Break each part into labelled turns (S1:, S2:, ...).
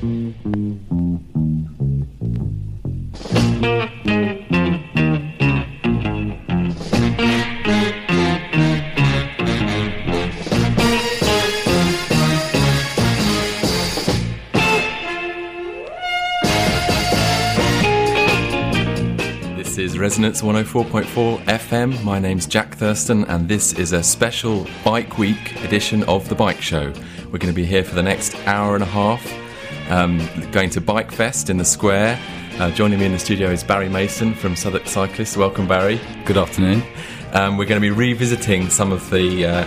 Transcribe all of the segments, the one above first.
S1: This is Resonance 104.4 FM. My name's Jack Thurston, and this is a special Bike Week edition of The Bike Show. We're going to be here for the next hour and a half, um, going to Bike Fest in the square. Uh, joining me in the studio is Barry Mason from Southwark Cyclists. Welcome, Barry.
S2: Good afternoon.
S1: Um, we're going to be revisiting some of the uh,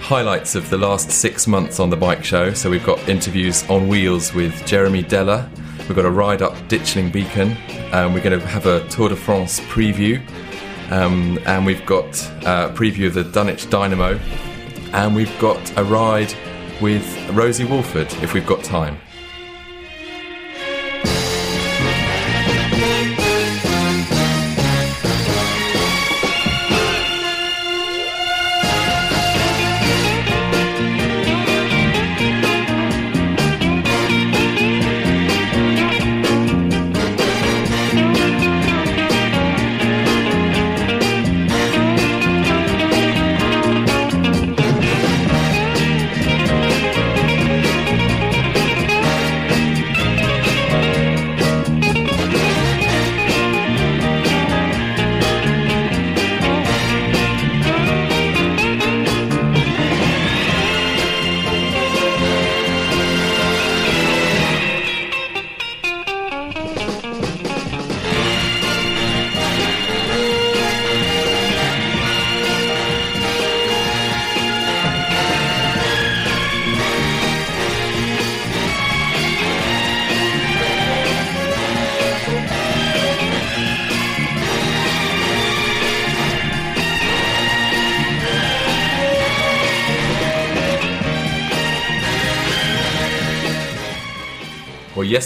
S1: highlights of the last six months on the bike show. So we've got interviews on wheels with Jeremy Deller. We've got a ride up Ditchling Beacon. Um, we're going to have a Tour de France preview. Um, and we've got a preview of the Dunwich Dynamo. And we've got a ride with Rosie Wolford if we've got time.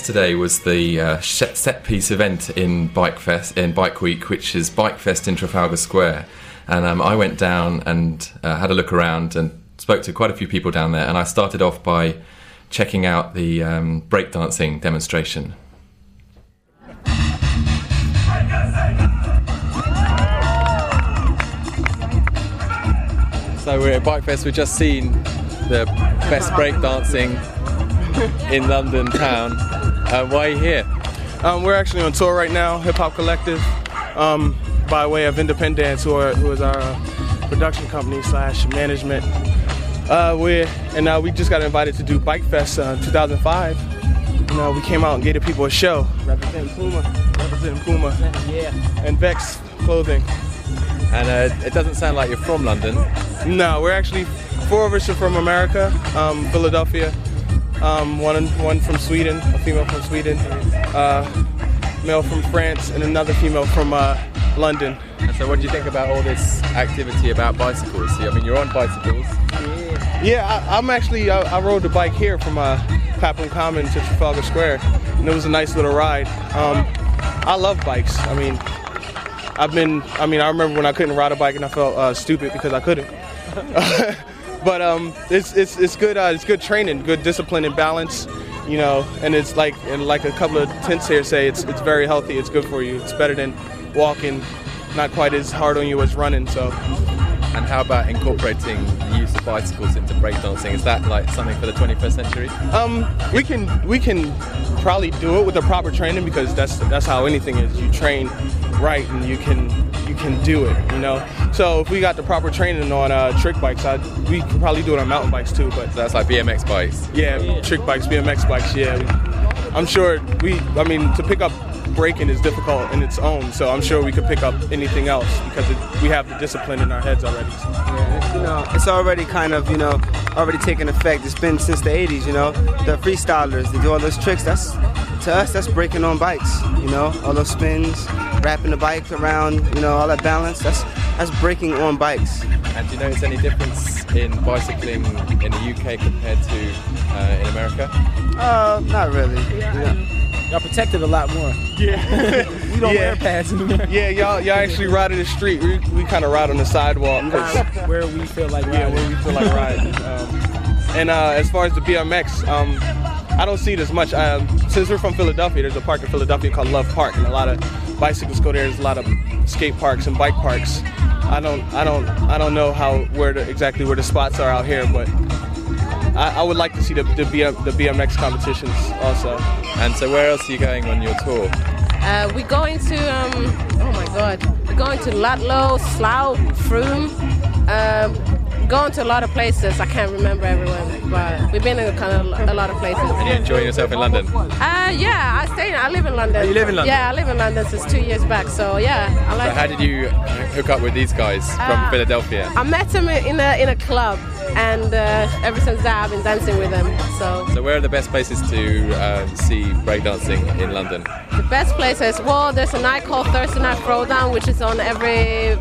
S1: Yesterday was the uh, set piece event in Bike Fest in Bike Week, which is Bike Fest in Trafalgar Square, and um, I went down and uh, had a look around and spoke to quite a few people down there. And I started off by checking out the um, breakdancing demonstration. So we're at Bike Fest. We've just seen the best breakdancing in London town. Uh, why are you here?
S3: Um, we're actually on tour right now, Hip Hop Collective, um, by way of Independence, who, are, who is our uh, production company slash management. Uh, we and uh, we just got invited to do Bike Fest uh, 2005. You know, we came out and gave the people a show, representing Puma, representing Puma,
S4: Yeah.
S3: and Vex clothing.
S1: And uh, it doesn't sound like you're from London.
S3: No, we're actually four of us are from America, um, Philadelphia. Um, one one from Sweden, a female from Sweden, uh, male from France, and another female from uh, London.
S1: And so, what do you think about all this activity about bicycles? I mean, you're on bicycles.
S3: Yeah, I, I'm actually I, I rode the bike here from uh, Clapham Common to Trafalgar Square, and it was a nice little ride. Um, I love bikes. I mean, I've been. I mean, I remember when I couldn't ride a bike and I felt uh, stupid because I couldn't. but um, it's it's it's good. Uh, it's good training, good discipline and balance. You know, and it's like and like a couple of tints here say, it's it's very healthy. It's good for you. It's better than walking. Not quite as hard on you as running. So
S1: And how about incorporating the use of bicycles into breakdancing? Is that like something for the 21st century?
S3: Um, we can we can probably do it with the proper training because that's that's how anything is. You train right and you can you can do it. You know. So if we got the proper training on uh, trick bikes, I, we could probably do it on mountain bikes too. But
S1: That's like BMX bikes.
S3: yeah, trick bikes, BMX bikes. Yeah, I'm sure we. I mean, to pick up breaking is difficult in its own. So I'm sure we could pick up anything else because it, we have the discipline in our heads already.
S4: Yeah, it's, you know, it's already kind of, you know, already taken effect. It's been since the 80s, you know. The freestylers, they do all those tricks. That's, to us, that's breaking on bikes, you know. All those spins, wrapping the bike around, you know, all that balance. That's, that's breaking on bikes.
S1: And do you notice any difference in bicycling in the UK compared to uh, in America?
S4: Uh, not really. you know.
S5: Y'all protected a lot more.
S3: Yeah.
S5: We don't
S3: Yeah.
S5: wear pads in America.
S3: yeah, y'all y'all actually ride in the street. We, we kind of ride on the sidewalk. 'cause-
S5: Where we feel like
S3: yeah, where we feel like riding. Um, and uh, as far as the BMX, um, I don't see it as much. Um, since we're from Philadelphia, there's a park in Philadelphia called Love Park, and a lot of bicyclists go there. There's a lot of skate parks and bike parks. I don't, I don't, I don't know how where the, exactly where the spots are out here, but I, I would like to see the the, BM, the BMX competitions also.
S6: And so, where else are you going on your tour?
S2: Uh, we're going to, um, oh my God, we're going to Ludlow, Slough, Frome, um, going to a lot of places. I can't remember everyone, but we've been in kind of a lot of places.
S6: And you enjoying yourself in London?
S2: Uh, yeah, I stay. I live in London.
S6: Oh, you live in London?
S2: Yeah, I live in London since two years back. So yeah, I like.
S6: So how did you hook up with these guys from
S2: Uh,
S6: Philadelphia?
S2: I met them in a in a club, and uh, ever since that I've been dancing with them. So
S6: So, where are the best places to um, see breakdancing in London?
S2: the best places. Well, there's a night called Thursday Night Throwdown, which is on every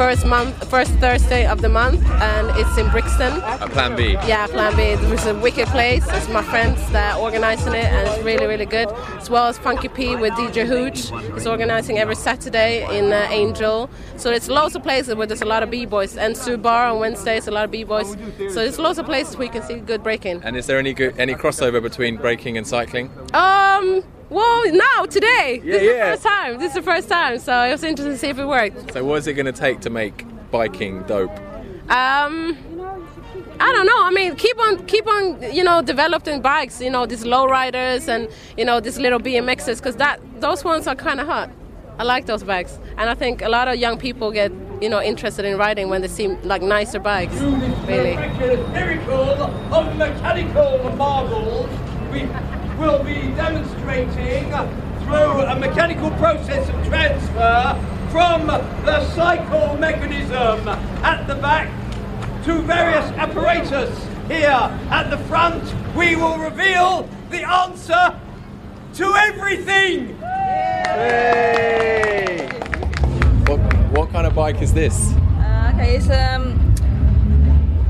S2: first month, first Thursday of the month, and it's in Brixton.
S6: At Plan B.
S2: Yeah, Plan B. It's a wicked place. It's my friends that are organizing it, and it's really, really good. As well as Funky P with DJ Hooch. It's organizing every Saturday in uh, Angel. So there's lots of places where there's a lot of b-boys. And Sue Bar on Wednesdays, a lot of b-boys. So there's lots of places where you can see good breaking.
S6: And is there any good, any crossover between breaking and cycling?
S2: Um, well, now, today.
S6: Yeah,
S2: this is
S6: yeah.
S2: the first time. This is the first time. So it was interesting to see if it worked.
S6: So, what is it going to take to make biking dope?
S2: Um, I don't know. I mean, keep on, keep on, you know, developing bikes. You know, these low riders and you know these little BMXs, because that those ones are kind of hot. I like those bikes, and I think a lot of young people get you know interested in riding when they see like nicer bikes. Really.
S7: miraculous miracle of mechanical marvels we will be demonstrating through a mechanical process of transfer from the cycle mechanism at the back to various apparatus here at the front. We will reveal the answer to everything.
S6: What, what kind of bike is this?
S8: Uh, okay, it's um,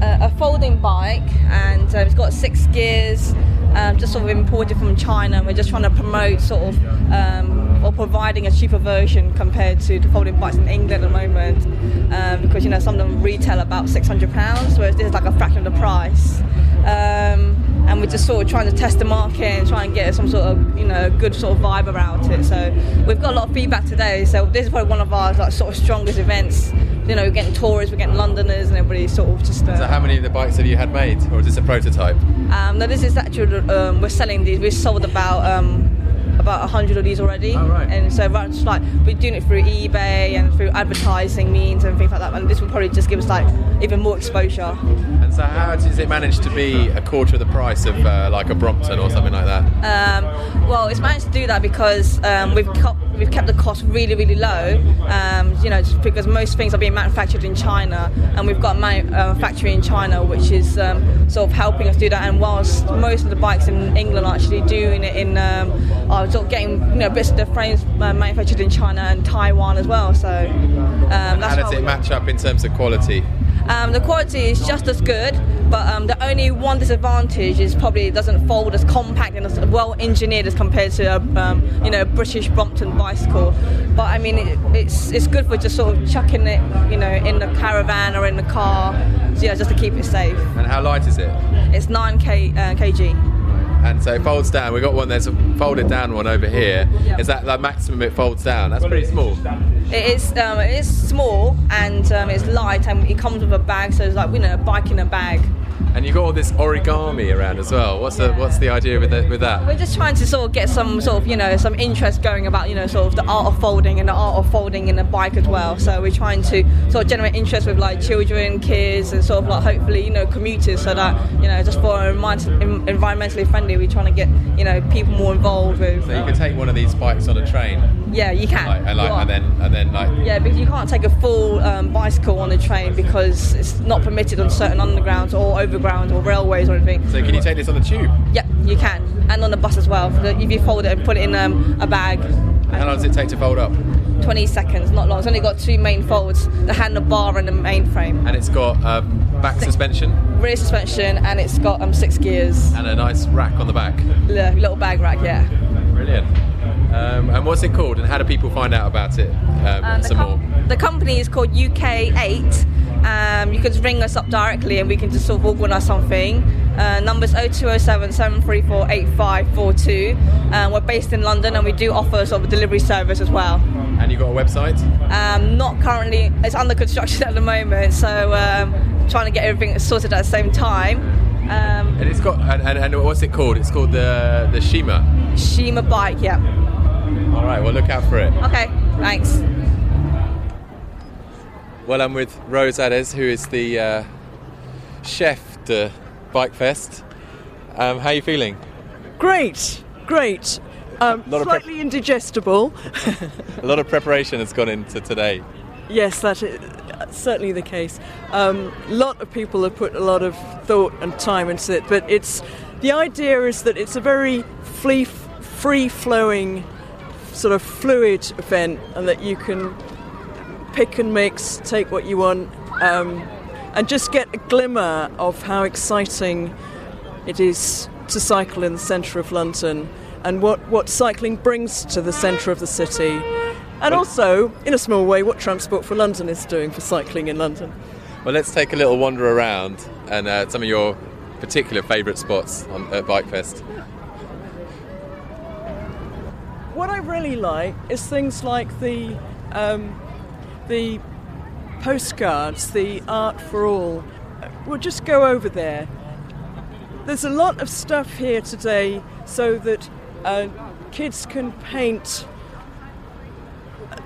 S8: a, folding bike and uh, it's got six gears, um, just sort of imported from China. And we're just trying to promote sort of um, or providing a cheaper version compared to the folding bikes in England at the moment um, because you know some of them retail about six hundred pounds, whereas this is like a fraction of the price. Um, and we're just sort of trying to test the market and try and get some sort of you know good sort of vibe around it. So we've got a lot of feedback today. So this is probably one of our like sort of strongest events. You know, we're getting tourists, we're getting Londoners, and everybody sort of just. Uh,
S6: how many of the bikes have you had made, or is this a prototype?
S8: um, no, this is actually um, we're selling these. We've sold about um, about hundred of these already.
S6: Oh, right.
S8: And so just like we're doing it through eBay and through advertising means and things like that. And this will probably just give us like even more exposure.
S6: And so, how does it manage to be a quarter of the price of uh, like a Brompton or something like that?
S8: Um, well, it's managed to do that because um, we've kept we've kept the cost really really low. Um, you know, because most things are being manufactured in China, and we've got a manu- uh, factory in China which is um, sort of helping us do that. And whilst most of the bikes in England are actually doing it in, um, are sort of getting you know bits of the frames uh, manufactured in China and Taiwan as well. So um, that's
S6: How does it match up in terms of quality?
S8: um, the quality is just as good, but um, the only one disadvantage is probably it doesn't fold as compact and as well engineered as compared to a um, you know British Brompton bicycle. But I mean, it, it's it's good for just sort of chucking it you know in the caravan or in the car, you know, just to keep it safe.
S6: And how light is it?
S8: It's 9 k uh, kg.
S6: And so it folds down. We've got one. There's a folded down one over here. Is that the maximum it folds down? That's pretty small.
S8: It is um, it is small and um, it's light and it comes with a bag, so it's like you know a bike in a bag.
S6: And you've got all this origami around as well. What's the what's the idea with the, with that?
S8: We're just trying to sort of get some sort of, you know, some interest going about, you know, sort of the art of folding and the art of folding in a bike as well. So we're trying to sort of generate interest with like children, kids, and sort of like hopefully, you know, commuters so that, you know, just for envi- environmentally friendly, we're trying to get, you know, people more involved with.
S6: So you can take one of these bikes on a train,
S8: Yeah, you can.
S6: like, and like, and then and then like.
S8: Yeah, because you can't take a full um, bicycle on a train because it's not permitted on certain undergrounds or overground or railways or anything.
S6: So can you take this on the tube?
S8: Yep, you can, and on the bus as well. If you fold it and put it in um, a bag.
S6: How long does it take to fold up?
S8: 20 seconds, not long. It's only got two main folds: the handlebar and the main frame.
S6: And it's got um, back suspension
S8: Rear suspension, and it's got um, six gears.
S6: and a nice rack on the back.
S8: L- little bag rack, yeah.
S6: Brilliant. Um, and what's it called? And how do people find out about it? Um,
S8: the,
S6: some
S8: com-
S6: more.
S8: the company is called UK8. Um, you can just ring us up directly, and we can just sort of organise something. Uh, numbers 0207 734 8542. Uh, we're based in London and we do offer sort of a delivery service as well.
S1: And you've got a website?
S8: Um, not currently, it's under construction at the moment, so um, trying to get everything sorted at the same time. Um,
S1: And it's got and, and, and what's it called? It's called the the Shima.
S8: Shima bike, yeah.
S1: All right, well look out for it.
S8: Okay, thanks.
S1: Well, I'm with Rose Ades, who is the uh, chef de Bike Fest. Um, how are you feeling?
S9: Great, great. Um,
S1: Lot of prep-
S9: slightly indigestible.
S1: A lot of preparation has gone into today.
S9: yes, that is certainly the case. A um, lot of people have put a lot of thought and time into it, but it's the idea is that it's a very free, free-flowing, sort of fluid event, and that you can pick and mix, take what you want, um, and just get a glimmer of how exciting it is to cycle in the centre of London and what, what cycling brings to the centre of the city. And also, in a small way, what Transport for London is doing for cycling in London.
S1: Well, let's take a little wander around and uh, some of your particular favourite spots on, at Bike Fest.
S9: What I really like is things like the um, the postcards, the art for all. We'll just go over there. There's a lot of stuff here today so that uh, kids can paint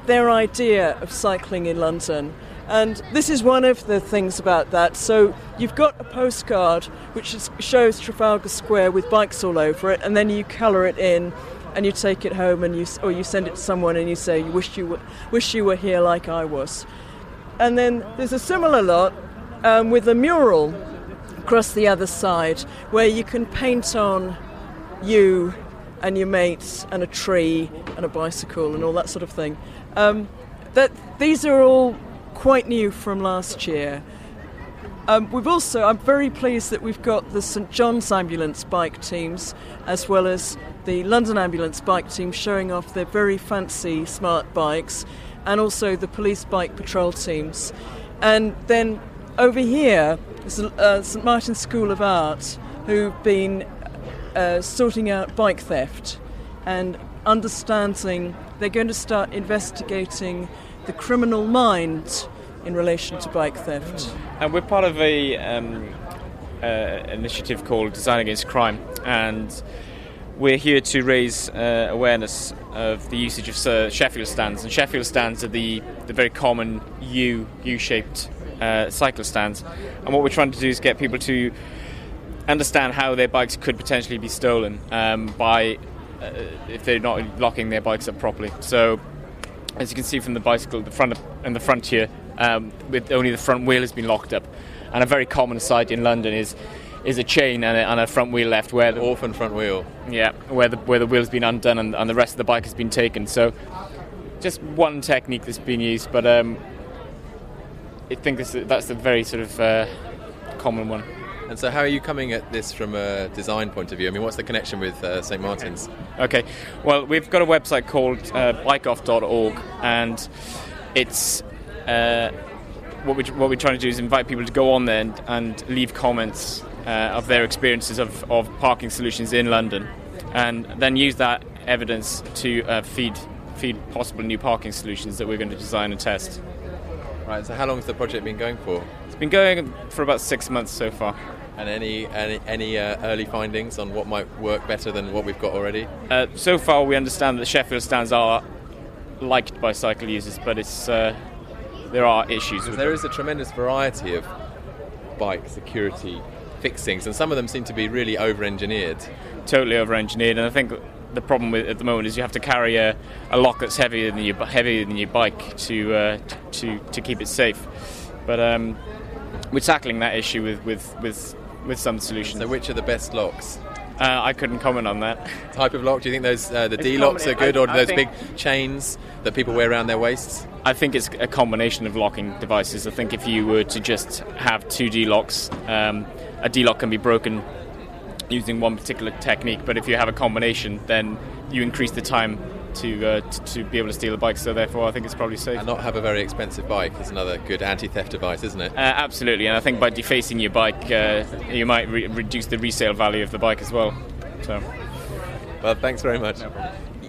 S9: their idea of cycling in London. And this is one of the things about that. So you've got a postcard which is, shows Trafalgar Square with bikes all over it, and then you colour it in, and you take it home, and you or you send it to someone, and you say, "You wish you were, wish you were here like I was." And then there's a similar lot um, with a mural across the other side where you can paint on you and your mates and a tree and a bicycle and all that sort of thing. Um, that these are all quite new from last year. Um, we've also, I'm very pleased that we've got the St John's ambulance bike teams as well as the London ambulance bike team showing off their very fancy smart bikes and also the police bike patrol teams. And then over here is uh, St Martin's School of Art who've been uh, sorting out bike theft and understanding they're going to start investigating the criminal mind in relation to bike theft.
S10: And we're part of a um, uh, initiative called Design Against Crime, and we're here to raise uh, awareness of the usage of uh, Sheffield stands. And Sheffield stands are the, the very common U U-shaped uh, cycle stands. And what we're trying to do is get people to understand how their bikes could potentially be stolen um, by uh, if they're not locking their bikes up properly. So, as you can see from the bicycle, the front and the front here, um, with only the front wheel has been locked up. And a very common sight in London is is a chain and a, and a front wheel left where the
S1: Orphan front wheel.
S10: yeah where the where the wheel's been undone and, and the rest of the bike has been taken. So, just one technique that's been used, but um, I think this, that's a very sort of uh, common one.
S1: And so, how are you coming at this from a design point of view? I mean, what's the connection with uh, St Martin's?
S10: Okay, well, we've got a website called uh, bikeoff.org, and it's uh, what, we, what we're trying to do is invite people to go on there and, and leave comments uh, of their experiences of, of parking solutions in London, and then use that evidence to uh, feed feed possible new parking solutions that we're going to design and test.
S1: Right. So, how long has the project been going for?
S10: It's been going for about six months so far.
S1: And any any, any uh, early findings on what might work better than what we've got already?
S10: Uh, so far, we understand that Sheffield stands are liked by cycle users, but it's uh, there are issues. With
S1: There
S10: them.
S1: is a tremendous variety of bike security fixings, and some of them seem to be really over-engineered.
S10: totally over-engineered, and I think the problem with at the moment is you have to carry a, a lock that's heavier than your heavier than your bike to uh, to to keep it safe. But um, we're tackling that issue with with with, with some solutions.
S1: So, which are the best locks?
S10: Uh, I couldn't comment on that.
S1: Type of lock? Do you think those uh, the D locks are
S10: common-
S1: good, or
S10: I- I
S1: those big chains that people wear around their waists?
S10: I think it's a combination of locking devices. I think if you were to just have two D locks, um, a D lock can be broken using one particular technique. But if you have a combination, then you increase the time to, uh, to to be able to steal the bike. So therefore, I think it's probably safe.
S1: And not have a very expensive bike is another good anti-theft device, isn't it?
S10: Uh, absolutely, and I think by defacing your bike, uh, you might re- reduce the resale value of the bike as well. So,
S1: well, thanks very much.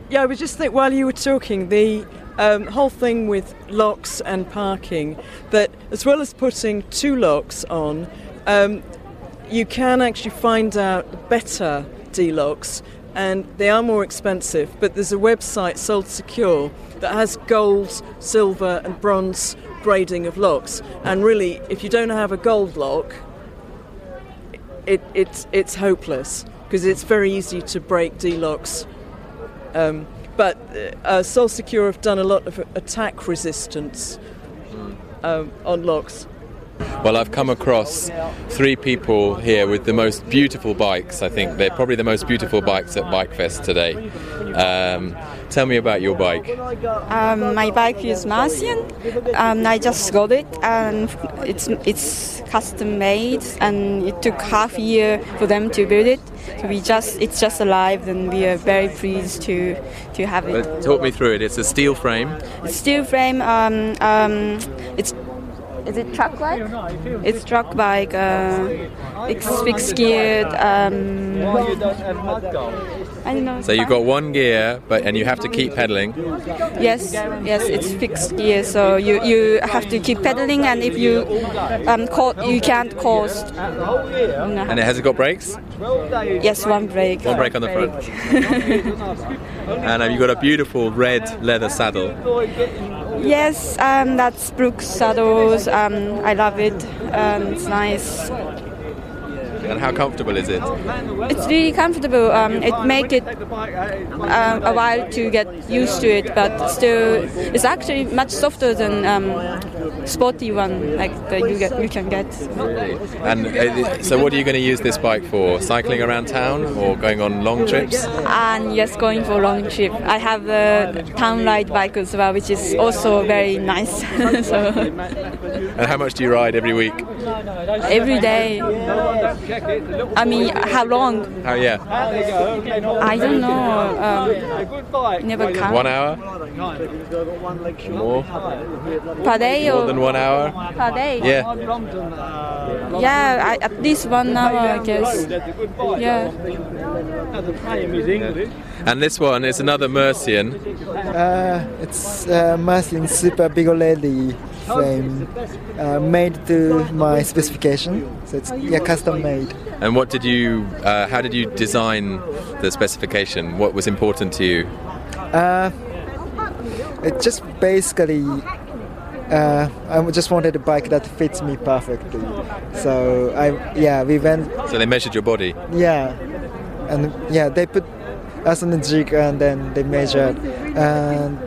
S9: Yeah, I was just think while you were talking, the um, whole thing with locks and parking, that as well as putting two locks on, um, you can actually find out better D locks, and they are more expensive. But there's a website, Sold Secure, that has gold, silver, and bronze grading of locks. And really, if you don't have a gold lock, it, it's it's hopeless because it's very easy to break D locks. Um, but uh, Secure have done a lot of attack resistance um, on locks.
S1: Well, I've come across three people here with the most beautiful bikes. I think they're probably the most beautiful bikes at Bike Fest today. Um, tell me about your bike.
S11: Um, my bike is Mercian. Um, I just got it, and it's it's custom made, and it took half a year for them to build it. So we just it's just alive, and we are very pleased to to have it.
S1: But talk me through it. It's a steel frame.
S11: It's steel frame. Um, um, it's is it truck bike? It's truck bike. Uh, it's fixed geared. Um, I don't know.
S1: So you've got one gear, but and you have to keep pedaling.
S11: Yes, yes, it's fixed gear, so you, you have to keep pedaling, and if you um, caught, you can't coast.
S1: And it has it got brakes?
S11: Yes, one brake.
S1: One brake on the front. and have you got a beautiful red leather saddle?
S11: Yes, um, that's Brooks saddles. Um, I love it. Um, it's nice.
S1: And how comfortable is it?
S11: It's really comfortable. Um, it make it um, a while to get used to it, but still, it's actually much softer than um, sporty one like that you get you can get.
S1: And uh, so, what are you going to use this bike for? Cycling around town or going on long trips?
S11: And yes, going for long trip. I have a town ride bike as well, which is also very nice. so.
S1: And how much do you ride every week?
S11: Every day. I mean, how long?
S1: How yeah?
S11: I don't know. Um, never count.
S1: One hour? More?
S11: Per day
S1: More than one hour?
S11: per day?
S1: Yeah.
S11: Yeah, I, at least one hour, I guess. Yeah.
S1: And this one is another Mercian.
S12: Uh, it's uh, Merlin Super Vigorelli frame, uh, made to my specification. So it's yeah, custom made.
S1: And what did you? Uh, how did you design the specification? What was important to you?
S12: Uh, it just basically, uh, I just wanted a bike that fits me perfectly. So I yeah, we went
S1: So they measured your body.
S12: yeah, and yeah, they put us on the jig and then they measured and.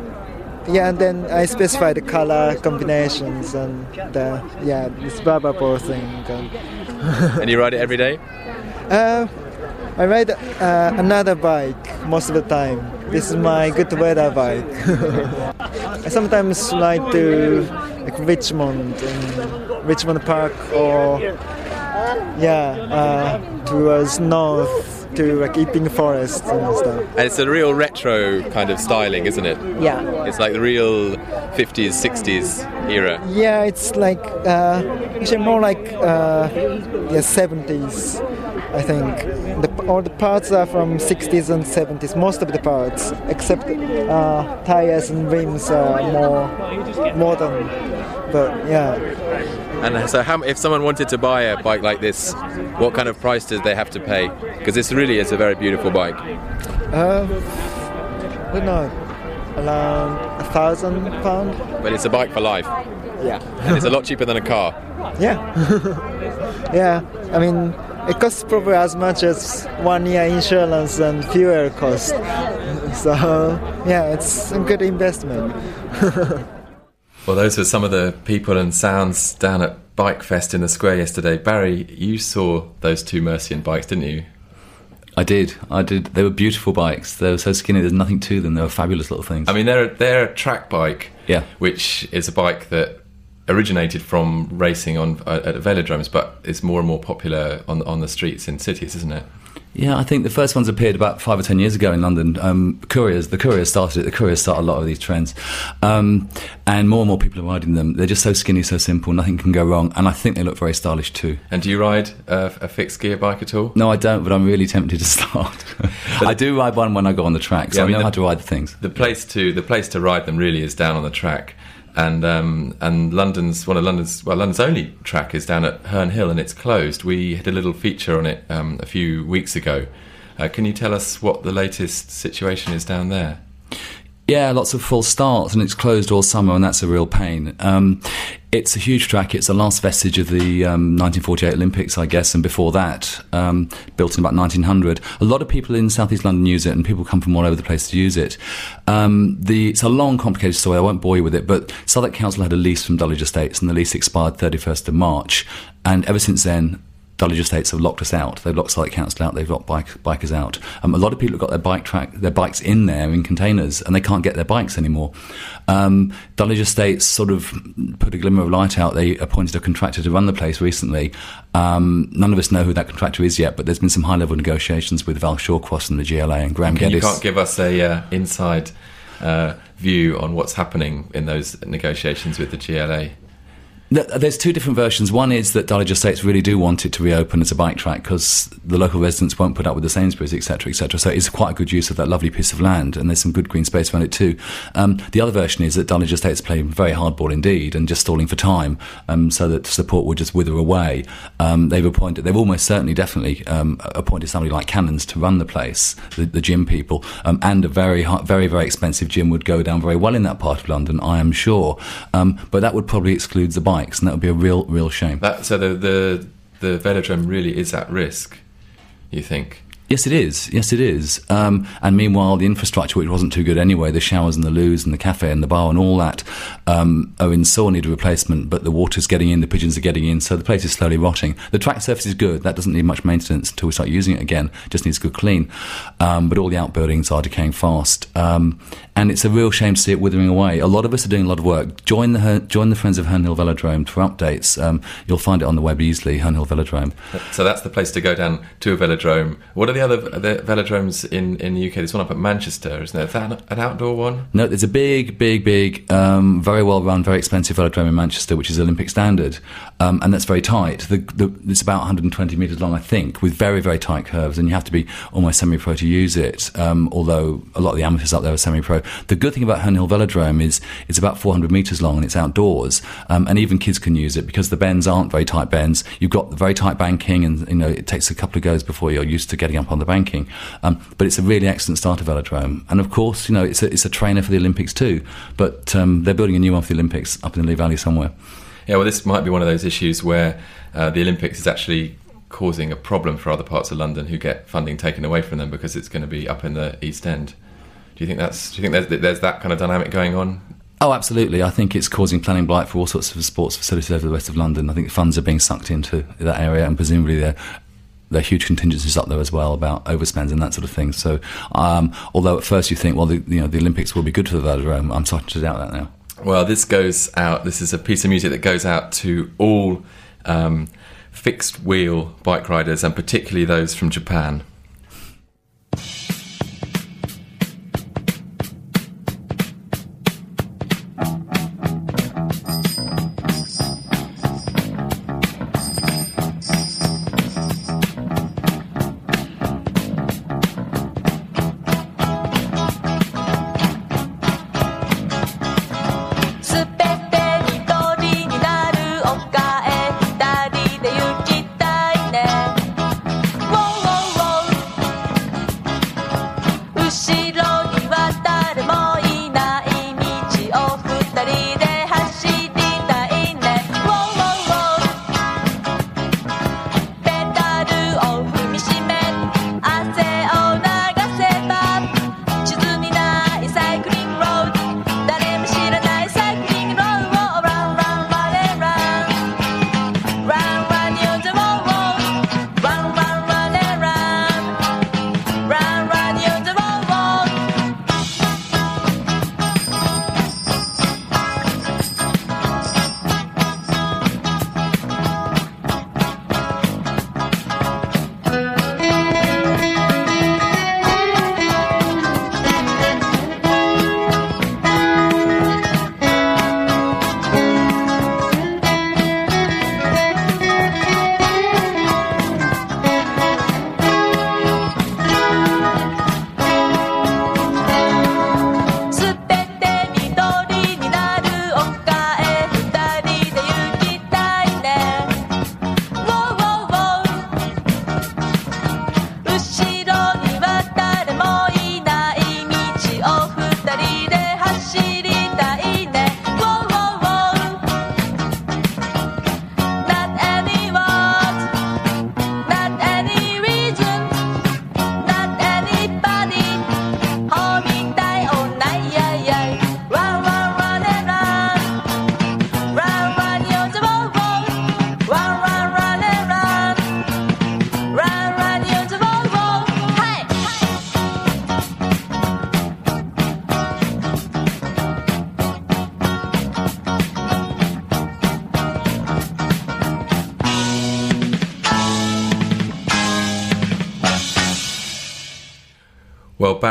S12: Yeah, and then I specify the color combinations and the yeah this bubble thing. And,
S1: And you ride it every day?
S12: Uh, I ride uh, another bike most of the time. This is my good weather bike. I sometimes ride to like Richmond, in Richmond Park, or yeah, uh, towards north to like Epping Forest and stuff.
S1: And it's a real retro kind of styling, isn't it?
S12: Yeah.
S1: It's like the real 50s, 60s era.
S12: Yeah, it's like uh, actually more like uh, yeah 70s. I think the, all the parts are from 60s and 70s. Most of the parts, except uh, tires and rims, are more modern. But yeah,
S1: And so, how, if someone wanted to buy a bike like this, what kind of price did they have to pay? Because this really is a very beautiful bike.
S12: uh, I don't know, around a thousand pound.
S1: But it's a bike for life.
S12: Yeah.
S1: And it's a lot cheaper than a car.
S12: Yeah. yeah. I mean, it costs probably as much as one year insurance and fuel cost. So yeah, it's a good investment.
S1: Well, those were some of the people and sounds down at Bike Fest in the square yesterday. Barry, you saw those two Mercian bikes, didn't you?
S13: I did. I did. They were beautiful bikes. They were so skinny. There's nothing to them. They were fabulous little things.
S1: I mean, they're they're a track bike,
S13: Yeah.
S1: which is a bike that originated from racing on uh, at velodromes, but is more and more popular on on the streets in cities, isn't it?
S13: Yeah, I think the first ones appeared about five or ten years ago in London. Um, couriers, the couriers started it. The couriers started a lot of these trends, um, and more and more people are riding them. They're just so skinny, so simple, nothing can go wrong, and I think they look very stylish too.
S1: And do you ride uh, a fixed gear bike at all?
S13: No, I don't, but I'm really tempted to start. I do ride one when I go on the track, so
S1: Yeah, I
S13: I, know
S1: the-
S13: how to ride the things.
S1: The place to the place to ride them really is down on the track, and um, and London's one of London's well London's only track is down at Herne Hill, and it's closed. We had a little feature on it um, a few weeks ago. Uh, can you tell us what the latest situation is down there?
S13: Yeah, lots of full starts, and it's closed all summer, and that's a real pain. Um, it's a huge track. It's the last vestige of the um, 1948 Olympics, I guess, and before that, um, built in about 1900. A lot of people in Southeast London use it, and people come from all over the place to use it. Um, the, it's a long, complicated story. I won't bore you with it, but Southwark Council had a lease from Dulwich Estates, and the lease expired 31st of March. And ever since then, Dulwich Estates have locked us out. They've locked Site Council out. They've locked bike, bikers out. Um, a lot of people have got their bike track, their bikes in there in containers, and they can't get their bikes anymore. Um, Dulwich Estates sort of put a glimmer of light out. They appointed a contractor to run the place recently. Um, none of us know who that contractor is yet, but there's been some high-level negotiations with Val Shawcross and the GLA and Graham
S1: Can you
S13: Geddes.
S1: can't give us a uh, inside uh, view on what's happening in those negotiations with the GLA.
S13: Th- There's two different versions. One is that Dulwich Estates really do want it to reopen as a bike track because the local residents won't put up with the Sainsbury's, etc., etc. So it's quite a good use of that lovely piece of land, and there's some good green space around it too. Um, the other version is that Dulwich Estates playing very hardball indeed and just stalling for time, um, so that support would just wither away. Um, they've appointed, they've almost certainly, definitely um, appointed somebody like Cannons to run the place, the, the gym people, um, and a very, very, very expensive gym would go down very well in that part of London, I am sure. Um, but that would probably exclude the bikes, and that would be a real, real shame.
S1: That so the the the velodrome really is at risk. You think?
S13: Yes, it is. Yes, it is. Um, and meanwhile, the infrastructure, which wasn't too good anyway, the showers and the loos and the cafe and the bar and all that, um, are in sore need of replacement. But the water's getting in, the pigeons are getting in, so the place is slowly rotting. The track surface is good. That doesn't need much maintenance until we start using it again. Just needs good clean. Um, but all the outbuildings are decaying fast. Um, and it's a real shame to see it withering away. A lot of us are doing a lot of work. Join the join the Friends of Herne Hill Velodrome for updates. Um, you'll find it on the web easily, Herne Hill Velodrome.
S1: So that's the place to go down to a velodrome. What are the other the velodromes in, in the UK? There's one up at Manchester, isn't there? Is that an outdoor one?
S13: No, there's a big, big, big, um, very well run, very expensive velodrome in Manchester, which is Olympic standard, um, and that's very tight. The, the, it's about 120 metres long, I think, with very, very tight curves, and you have to be almost semi-pro to use it. Um, although a lot of the amateurs up there are semi-pro. The good thing about Herne Velodrome is it's about 400 metres long and it's outdoors, um, and even kids can use it because the bends aren't very tight bends. You've got very tight banking, and you know it takes a couple of goes before you're used to getting up on the banking. Um, but it's a really excellent start starter velodrome, and of course, you know it's a, it's a trainer for the Olympics too. But um, they're building a new one for the Olympics up in the Lee Valley somewhere.
S1: Yeah, well, this might be one of those issues where uh, the Olympics is actually causing a problem for other parts of London who get funding taken away from them because it's going to be up in the East End. Do you think that's? Do you think there's, there's that kind of dynamic going on?
S13: Oh, absolutely. I think it's causing planning blight for all sorts of sports facilities over the west of London. I think funds are being sucked into that area, and presumably there there are huge contingencies up there as well about overspends and that sort of thing. So, um, although at first you think, well, the, you know, the Olympics will be good for the velodrome, I'm starting to doubt that now.
S1: Well, this goes out. This is a piece of music that goes out to all um, fixed wheel bike riders, and particularly those from Japan.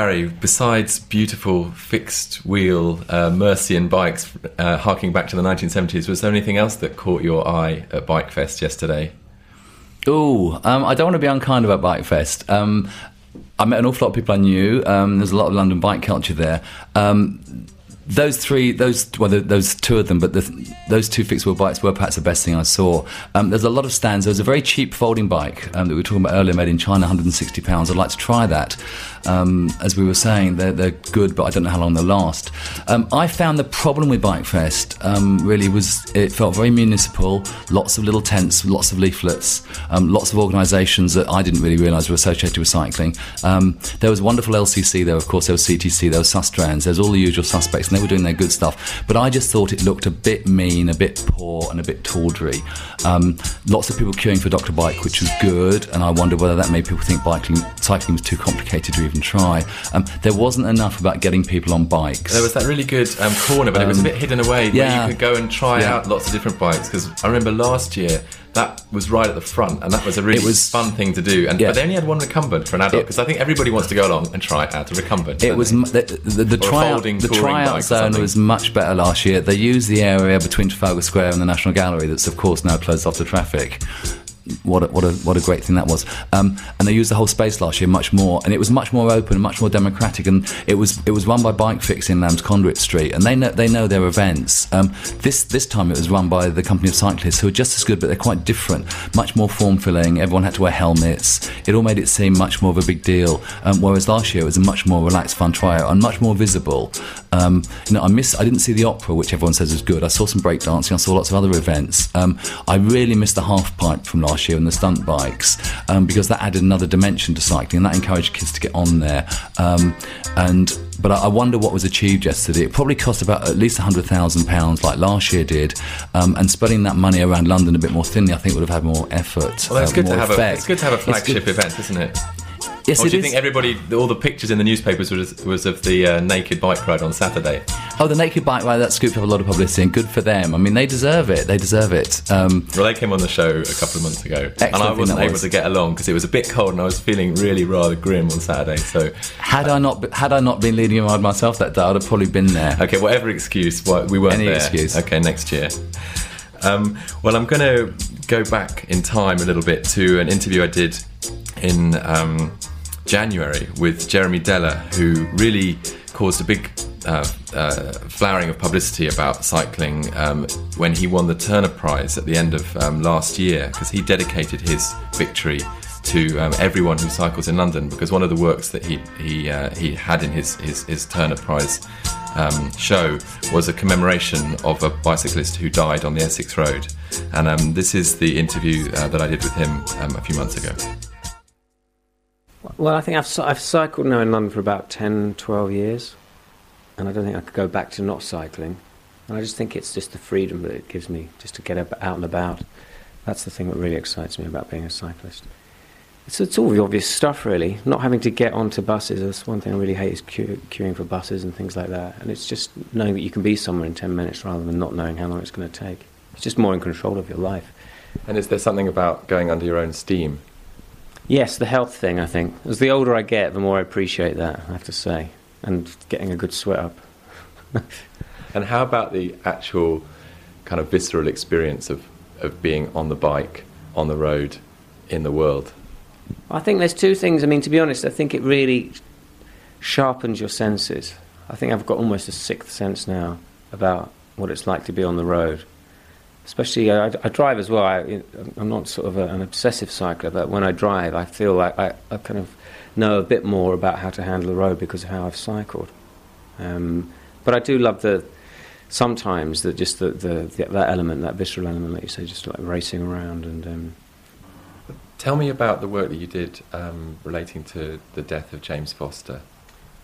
S1: Besides beautiful fixed wheel uh, Mercian bikes uh, harking back to the 1970s, was there anything else that caught your eye at Bike Fest yesterday?
S13: Oh, um, I don't want to be unkind about Bike Fest. Um, I met an awful lot of people I knew. Um, there's a lot of London bike culture there. Um, those three, those well, the, those two of them, but the, those two fixed wheel bikes were perhaps the best thing I saw. Um, there's a lot of stands. There's a very cheap folding bike um, that we were talking about earlier, made in China, 160 pounds. I'd like to try that. Um, as we were saying, they're, they're good, but I don't know how long they'll last. Um, I found the problem with Bike Fest um, really was it felt very municipal. Lots of little tents, lots of leaflets, um, lots of organisations that I didn't really realise were associated with cycling. Um, there was wonderful LCC there, of course. There was CTC, there was Sustrans, there's all the usual suspects, and they were doing their good stuff. But I just thought it looked a bit mean, a bit poor, and a bit tawdry. Um, lots of people queuing for Dr. Bike, which was good, and I wonder whether that made people think biking, cycling was too complicated to even try. Um, there wasn't enough about getting people on bikes.
S1: There was that really good um, corner, but it was a
S13: Um,
S1: bit hidden away
S13: yeah.
S1: where you could go and try
S13: Yeah.
S1: out lots of different bikes. Because I remember last year that was right at the front, and that was a really
S13: It was-
S1: fun thing to do. And
S13: Yeah.
S1: but they only had one recumbent for an adult because I think everybody wants to go along and try out a recumbent.
S13: It was
S1: they?
S13: the, the, the tryout.
S1: folding
S13: The tryout zone was much better last year. They used the area between Trafalgar Square and the National Gallery, that's of course now closed off to traffic. What a, what a what a great thing that was. Um, and they used the whole space last year much more, and it was much more open, much more democratic, and it was it was run by Bike Fix in Lamb's Conduit Street, and they know they know their events. Um, this this time it was run by the company of cyclists who are just as good, but they're quite different, much more form filling. Everyone had to wear helmets. It all made it seem much more of a big deal. Um, whereas last year it was a much more relaxed, fun tryout and much more visible. Um, you know, I miss I didn't see the opera, which everyone says is good. I saw some breakdancing. I saw lots of other events. Um, I really missed the half pipe from last year and the stunt bikes um, because that added another dimension to cycling and that encouraged kids to get on there. Um, and but I, I wonder what was achieved yesterday. It probably cost about at least hundred thousand pounds, like last year did. Um, and spreading that money around London a bit more thinly, I think would have had more effort.
S1: Well, it's
S13: uh,
S1: good to have a
S13: effect.
S1: it's good to have a flagship event, isn't it?
S13: Yes,
S1: or do you
S13: is.
S1: think everybody, all the pictures in the newspapers was, was of the uh, naked bike ride on Saturday?
S13: Oh, the naked bike ride that scooped up a lot of publicity, and good for them. I mean, they deserve it. They deserve it. Um,
S1: Well, they came on the show a couple of months ago, and I wasn't able
S13: was.
S1: to get along because it was a bit cold, and I was feeling really rather grim on Saturday. So,
S13: had I not had I not been leading a ride myself that day, I'd have probably been there.
S1: okay, whatever excuse, why- we weren't
S13: Any
S1: there.
S13: excuse.
S1: Okay, next year. Um, well, I'm going to go back in time a little bit to an interview I did in um, January with Jeremy Deller, who really caused a big uh, uh, flowering of publicity about cycling um, when he won the Turner Prize at the end of um, last year because he dedicated his victory to um, everyone who cycles in London because one of the works that he he uh, he had in his his, his Turner Prize um, show was a commemoration of a bicyclist who died on the Essex Road, and um, this is the interview uh, that I did with him um, a few months ago.
S14: Well, I think I've, I've cycled now in London for about 10, 12 years, and I don't think I could go back to not cycling. And I just think it's just the freedom that it gives me just to get out and about. That's the thing that really excites me about being a cyclist. It's, it's all the obvious stuff, really. Not having to get onto buses. That's one thing I really hate is queue, queuing for buses and things like that. And it's just knowing that you can be somewhere in 10 minutes rather than not knowing how long it's going to take. It's just more in control of your life.
S1: And is there something about going under your own steam?
S14: Yes, the health thing, I think. As the older I get, the more I appreciate that, I have to say. And getting a good sweat up.
S1: And how about the actual kind of visceral experience of, of being on the bike, on the road, in the world?
S14: I think there's two things. I mean, to be honest, I think it really sharpens your senses. I think I've got almost a sixth sense now about what it's like to be on the road. Especially, I, I drive as well. I, I'm not sort of a, an obsessive cycler, but when I drive, I feel like I, I kind of know a bit more about how to handle the road because of how I've cycled. Um, but I do love the sometimes the just the, the, the that element, that visceral element, like you say, just like racing around and. Um,
S1: Tell me about the work that you did um, relating to the death of James Foster.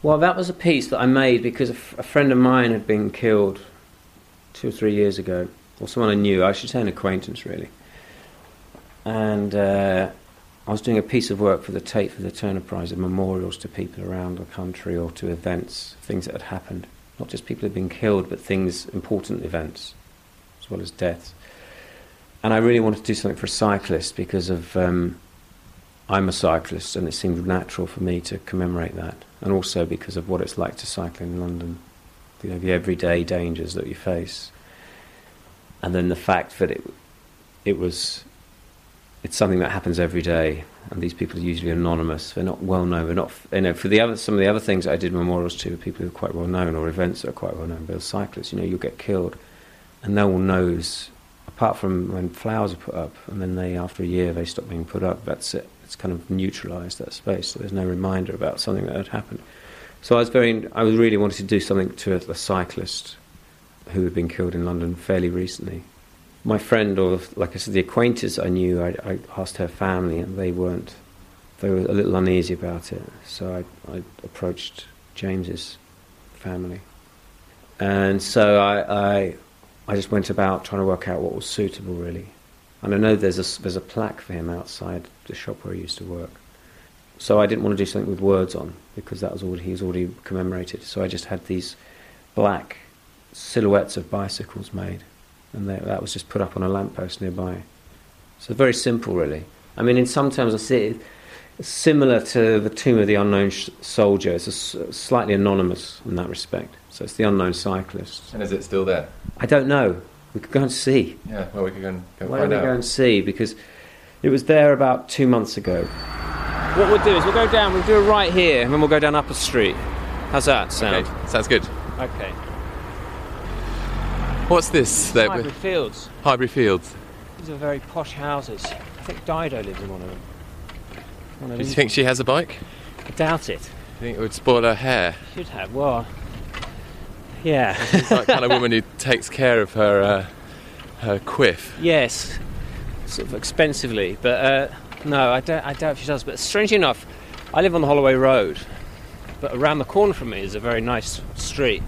S14: Well, that was a piece that I made because a, f- a friend of mine had been killed two or three years ago, or someone I knew. I should say an acquaintance, really. And uh, I was doing a piece of work for the Tate for the Turner Prize of memorials to people around the country or to events, things that had happened. Not just people who had been killed, but things, important events, as well as deaths. And I really wanted to do something for cyclists because of um, I'm a cyclist, and it seemed natural for me to commemorate that.
S15: and also because of what it's like to cycle in London, you know, the everyday dangers that you face, and then the fact that it it was it's something that happens every day, and these people are usually anonymous. They're not well known. They're not, you know, for the other some of the other things I did memorials to, people who are quite well known or events that are quite well known. But as cyclists, you know, you'll get killed, and no one knows. Apart from when flowers are put up, and then they, after a year, they stop being put up. That's it. It's kind of neutralised that space. So there's no reminder about something that had happened. So I was very, I really wanted to do something to a, a cyclist who had been killed in London fairly recently my friend, or like I said, the acquaintance I knew, I, I, asked her family, and they weren't. They were a little uneasy about it. So I, I approached James's family, and so I, I, I just went about trying to work out what was suitable, really. And I know there's a there's a plaque for him outside the shop where he used to work. So I didn't want to do something with words on because that was already he was already commemorated. So I just had these black silhouettes of bicycles made and they, that was just put up on a lamppost nearby. So very simple, really. I mean, in some terms, I see it similar to the Tomb of the Unknown sh- Soldier. It's a s- slightly anonymous in that respect. So it's the unknown cyclist.
S6: And is it still there?
S15: I don't know. We could go and see.
S6: Yeah, well, we could go and, go and
S15: Why don't we
S6: out.
S15: go and see? Because it was there about two months ago. What we'll do is we'll go down, we'll do it right here, and then we'll go down Upper Street. How's that sound?
S6: Okay, sounds good.
S15: Okay.
S6: What's this? there?
S15: Highbury Fields.
S6: Highbury Fields.
S15: These are very posh houses. I think Dido lives in one of them. One of
S6: Do you think she has a bike?
S15: I doubt it.
S6: You think it would spoil her hair?
S15: Should have. Well, yeah.
S6: She's like kind of woman who takes care of her uh, her quiff.
S15: Yes, sort of expensively, but uh, no, I doubt, I doubt if she does. But strangely enough, I live on the Holloway Road, but around the corner from me is a very nice street,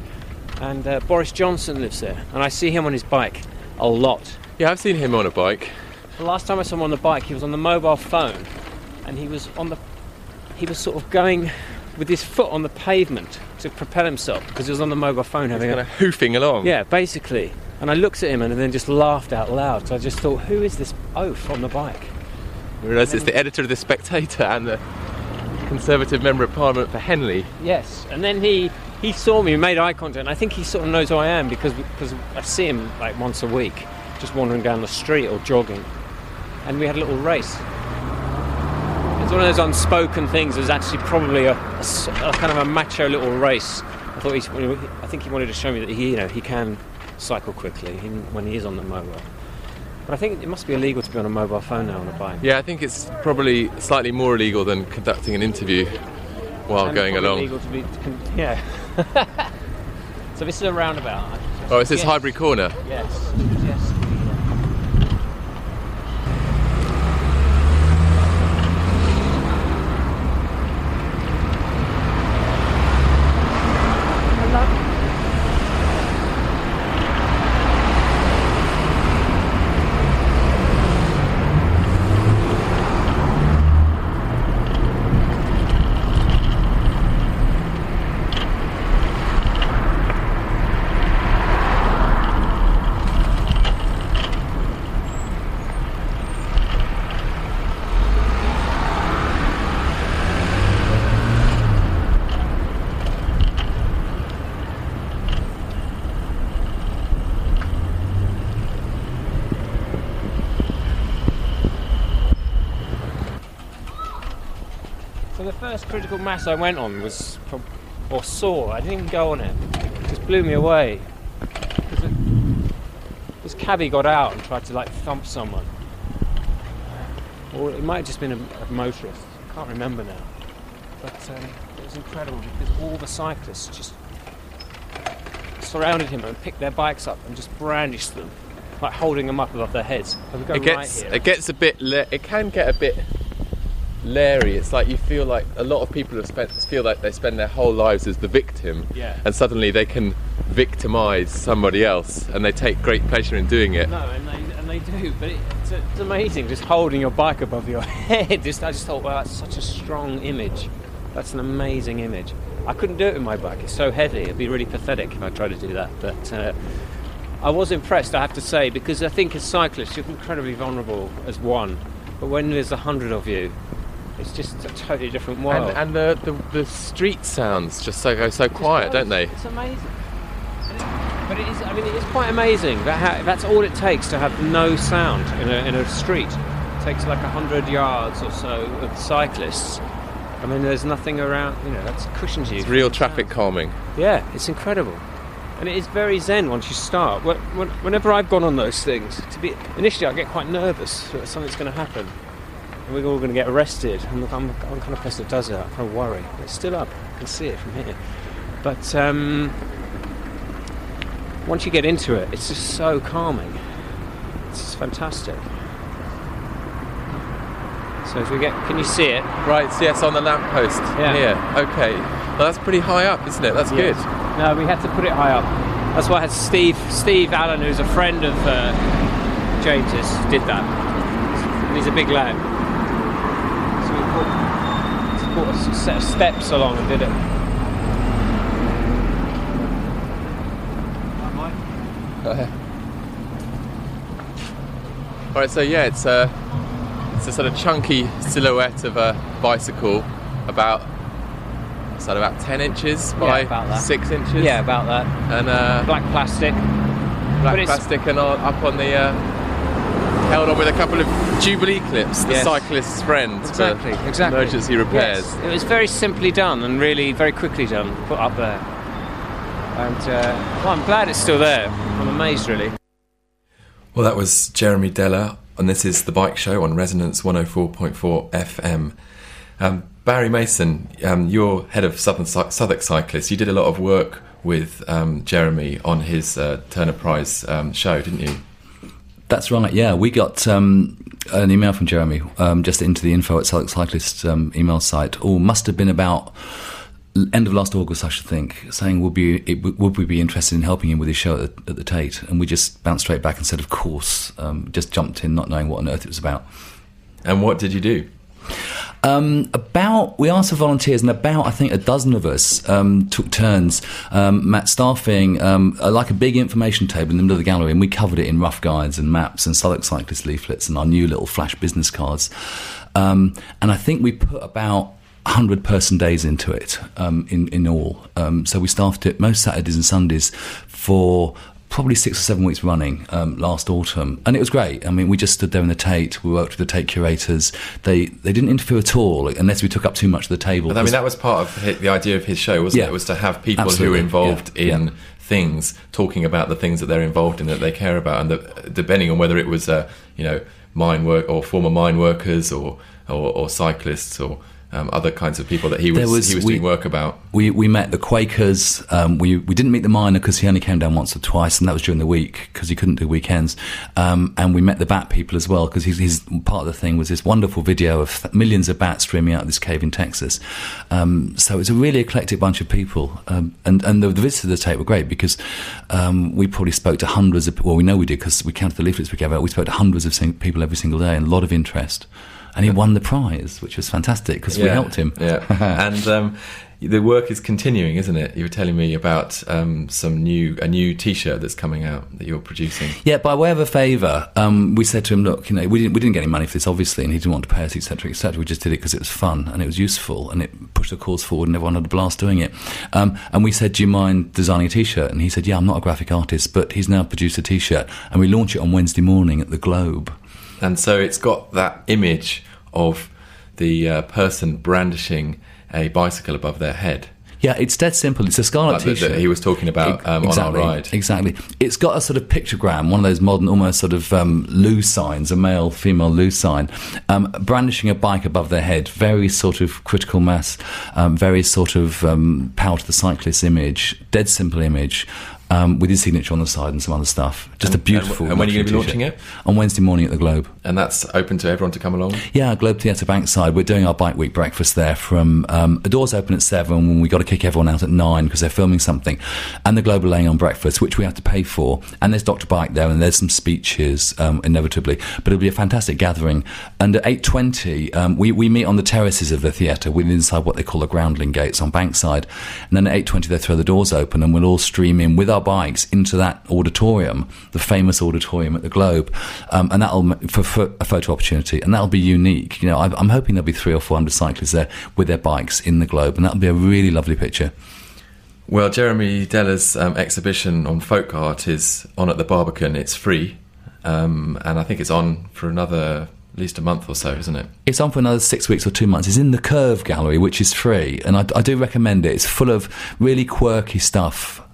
S15: and uh, Boris Johnson lives there, and I see him on his bike a lot.
S6: Yeah, I've seen him on a bike.
S15: The last time I saw him on the bike, he was on the mobile phone, and he was on the, he was sort of going with his foot on the pavement to propel himself because he was on the mobile phone having
S6: kind
S15: a
S6: of hoofing along.
S15: yeah, basically. And I looked at him and then just laughed out loud. So I just thought, who is this oaf on the bike?
S6: I realise it's the editor of The Spectator and the Conservative Member of Parliament for Henley.
S15: Yes. And then he he saw me, made eye contact. And I think he sort of knows who I am because because I see him like once a week, just wandering down the street or jogging. And we had a little race. It's one of those unspoken things. It was actually probably a kind of a macho little race. I thought he's, I think he wanted to show me that he, you know, he can cycle quickly when he is on the mobile. But I think it must be illegal to be on a mobile phone now on a bike.
S6: Yeah, I think it's probably slightly more illegal than conducting an interview while
S15: And
S6: going along.
S15: illegal to be, yeah. so this is a roundabout.
S6: Oh, it says
S15: Yes.
S6: Highbury Corner.
S15: Yes. Yes. So the first critical mass I went on was, or saw, I didn't even go on it. It just blew me away. it- This cabbie got out and tried to like thump someone. Or it might have just been a, a motorist. I can't remember now. But um, it was incredible because all the cyclists just surrounded him and picked their bikes up and just brandished them, like holding them up above their heads.
S6: It
S15: right
S6: gets
S15: here.
S6: it gets a bit la- it can get a bit leery. It's like you feel like a lot of people have spent feel like they spend their whole lives as the victim,
S15: Yeah.
S6: and suddenly they can victimize somebody else, and they take great pleasure in doing it.
S15: No, and they, and they do, but it, it's, it's amazing just holding your bike above your head. Just, I just thought, wow, that's such a strong image. That's an amazing image. I couldn't do it with my bike, it's so heavy. It'd be really pathetic if I tried to do that. But uh, I was impressed, I have to say, because I think as cyclists, you're incredibly vulnerable as one. But when there's a hundred of you, It's just a totally different world.
S1: And, and the, the the street sounds just so go so quiet, don't they?
S15: It's amazing. But it is. I mean, it is quite amazing. That ha- that's all it takes to have no sound in a, in a street. It takes like hundred yards or so of cyclists. I mean, there's nothing around. You know, that's cushions you.
S1: It's real traffic calming.
S15: Yeah, it's incredible. And it is very zen once you start. Wh- wh- Whenever I've gone on those things, to be initially I get quite nervous that something's going to happen, we're all going to get arrested. I'm, I'm the kind of person that does that. I kind of worry. But it's still up. I can see it from here. But um, once you get into it, it's just so calming. It's just fantastic. So if we get, can you see it?
S1: Right, yes, on the lamppost
S15: Yeah.
S1: here. Okay. Well, that's pretty high up, isn't it? That's
S15: Yes.
S1: good.
S15: No, we had to put it high up. That's why I had Steve Steve Allen, who's a friend of uh, James's, did that. He's a big lad. So we put, just put a set of steps along and did it.
S1: All right, so yeah, it's a it's a sort of chunky silhouette of a bicycle, about is that about ten inches by
S15: Yeah, about that.
S1: six inches?
S15: Yeah, about that.
S1: And uh,
S15: Black plastic.
S1: black
S15: but
S1: plastic, and up on the uh, held on with a couple of Jubilee clips, the
S15: Yes.
S1: cyclist's friend
S15: Exactly,
S1: for
S15: exactly.
S1: emergency repairs.
S15: Yes, it was very simply done and really very quickly done. Put up there. And uh, well, I'm glad it's still there. I'm amazed, really.
S1: Well, that was Jeremy Deller, and this is the Bike Show on Resonance 104.4 FM. Um, Barry Mason, um, you're head of Southern Cy- Southwark Cyclists. You did a lot of work with um, Jeremy on his uh, Turner Prize um, show, didn't you?
S13: That's right. Yeah, we got um, an email from Jeremy um, just into the info at Southwark Cyclist um, email site. Oh, must have been about end of last August, I should think, saying would be it, would we be interested in helping him with his show at the, at the Tate? And we just bounced straight back and said, of course. Um, just jumped in, not knowing what on earth it was about.
S1: And what did you do?
S13: Um, about we asked for volunteers, and about I think a dozen of us um, took turns. Um, Matt staffing um, like a big information table in the middle of the gallery, and we covered it in rough guides and maps and Southwark cyclist leaflets and our new little flash business cards. Um, and I think we put about 100 person days into it um, in, in all. Um, so we staffed it most Saturdays and Sundays for probably six or seven weeks running um, last autumn. And it was great. I mean, we just stood there in the Tate. We worked with the Tate curators. They they didn't interfere at all unless we took up too much of the table.
S1: I mean, that was part of the idea of his show, wasn't
S13: Yeah.
S1: it? Was to have people who are involved
S13: yeah,
S1: in
S13: yeah.
S1: things talking about the things that they're involved in that they care about, and the, depending on whether it was, uh, you know, mine work or former mine workers or or, or cyclists or um, other kinds of people that he was,
S13: was
S1: he was
S13: we-
S1: doing work about.
S13: We we met the Quakers. Um, we we didn't meet the miner because he only came down once or twice, and that was during the week because he couldn't do weekends. Um, and we met the bat people as well because he's, he's part of the thing was this wonderful video of th- millions of bats streaming out of this cave in Texas. Um, so it's a really eclectic bunch of people, um, and and the, the visits to the Tate were great because um, we probably spoke to hundreds of well we know we did because we counted the leaflets we gave out. We spoke to hundreds of people every single day and a lot of interest. And he won the prize, which was fantastic because we helped him.
S1: Yeah, and um, the work is continuing, isn't it? You were telling me about um, some new a new T-shirt that's coming out that you're producing.
S13: Yeah, by way of a favour, um, we said to him, "Look, you know, we didn't we didn't get any money for this, obviously, and he didn't want to pay us, etc., etc. We just did it because it was fun and it was useful and it pushed the cause forward, and everyone had a blast doing it. Um, and we said, "Do you mind designing a T-shirt?" And he said, "Yeah, I'm not a graphic artist, but he's now produced a T-shirt, and we launch it on Wednesday morning at the Globe."
S1: And so it's got that image of the uh, person brandishing a bicycle above their head.
S13: Yeah, it's dead simple. It's a Scarlet
S1: Like
S13: T-shirt.
S1: that he was talking about um, on our
S13: exactly,
S1: ride.
S13: Exactly. It's got a sort of pictogram, one of those modern, almost sort of um, loo signs, a male, female loo sign, um, brandishing a bike above their head. Very sort of critical mass, um, very sort of um, power to the cyclist image, dead simple image. Um, with his signature on the side and some other stuff. Just
S1: And-
S13: a beautiful.
S1: and- and when are you gonna be launching
S13: t-shirt. On Wednesday morning at the Globe.
S1: And that's open to everyone to come along.
S13: Yeah, Globe Theatre Bankside. We're doing our Bike Week breakfast there from um, the doors open at seven. When we got to kick everyone out at nine because they're filming something, and the Globe are laying on breakfast, which we have to pay for. And there's Doctor Bike there, and there's some speeches um, inevitably. But it'll be a fantastic gathering. And at eight twenty, um, we we meet on the terraces of the theatre, within inside what they call the groundling gates on Bankside. And then at eight twenty, they throw the doors open, and we'll all stream in with our bikes into that auditorium, the famous auditorium at the Globe, um, and that'll for, for a photo opportunity, and that'll be unique. You know, I, I'm hoping there'll be three or four hundred cyclists there with their bikes in the Globe, and that'll be a really lovely picture.
S1: Well, Jeremy Deller's um, exhibition on folk art is on at the Barbican. It's free, um, and I think it's on for another at least a month or so, isn't it?
S13: It's on for another six weeks or two months. It's in the Curve Gallery, which is free, and I, I do recommend it. It's full of really quirky stuff.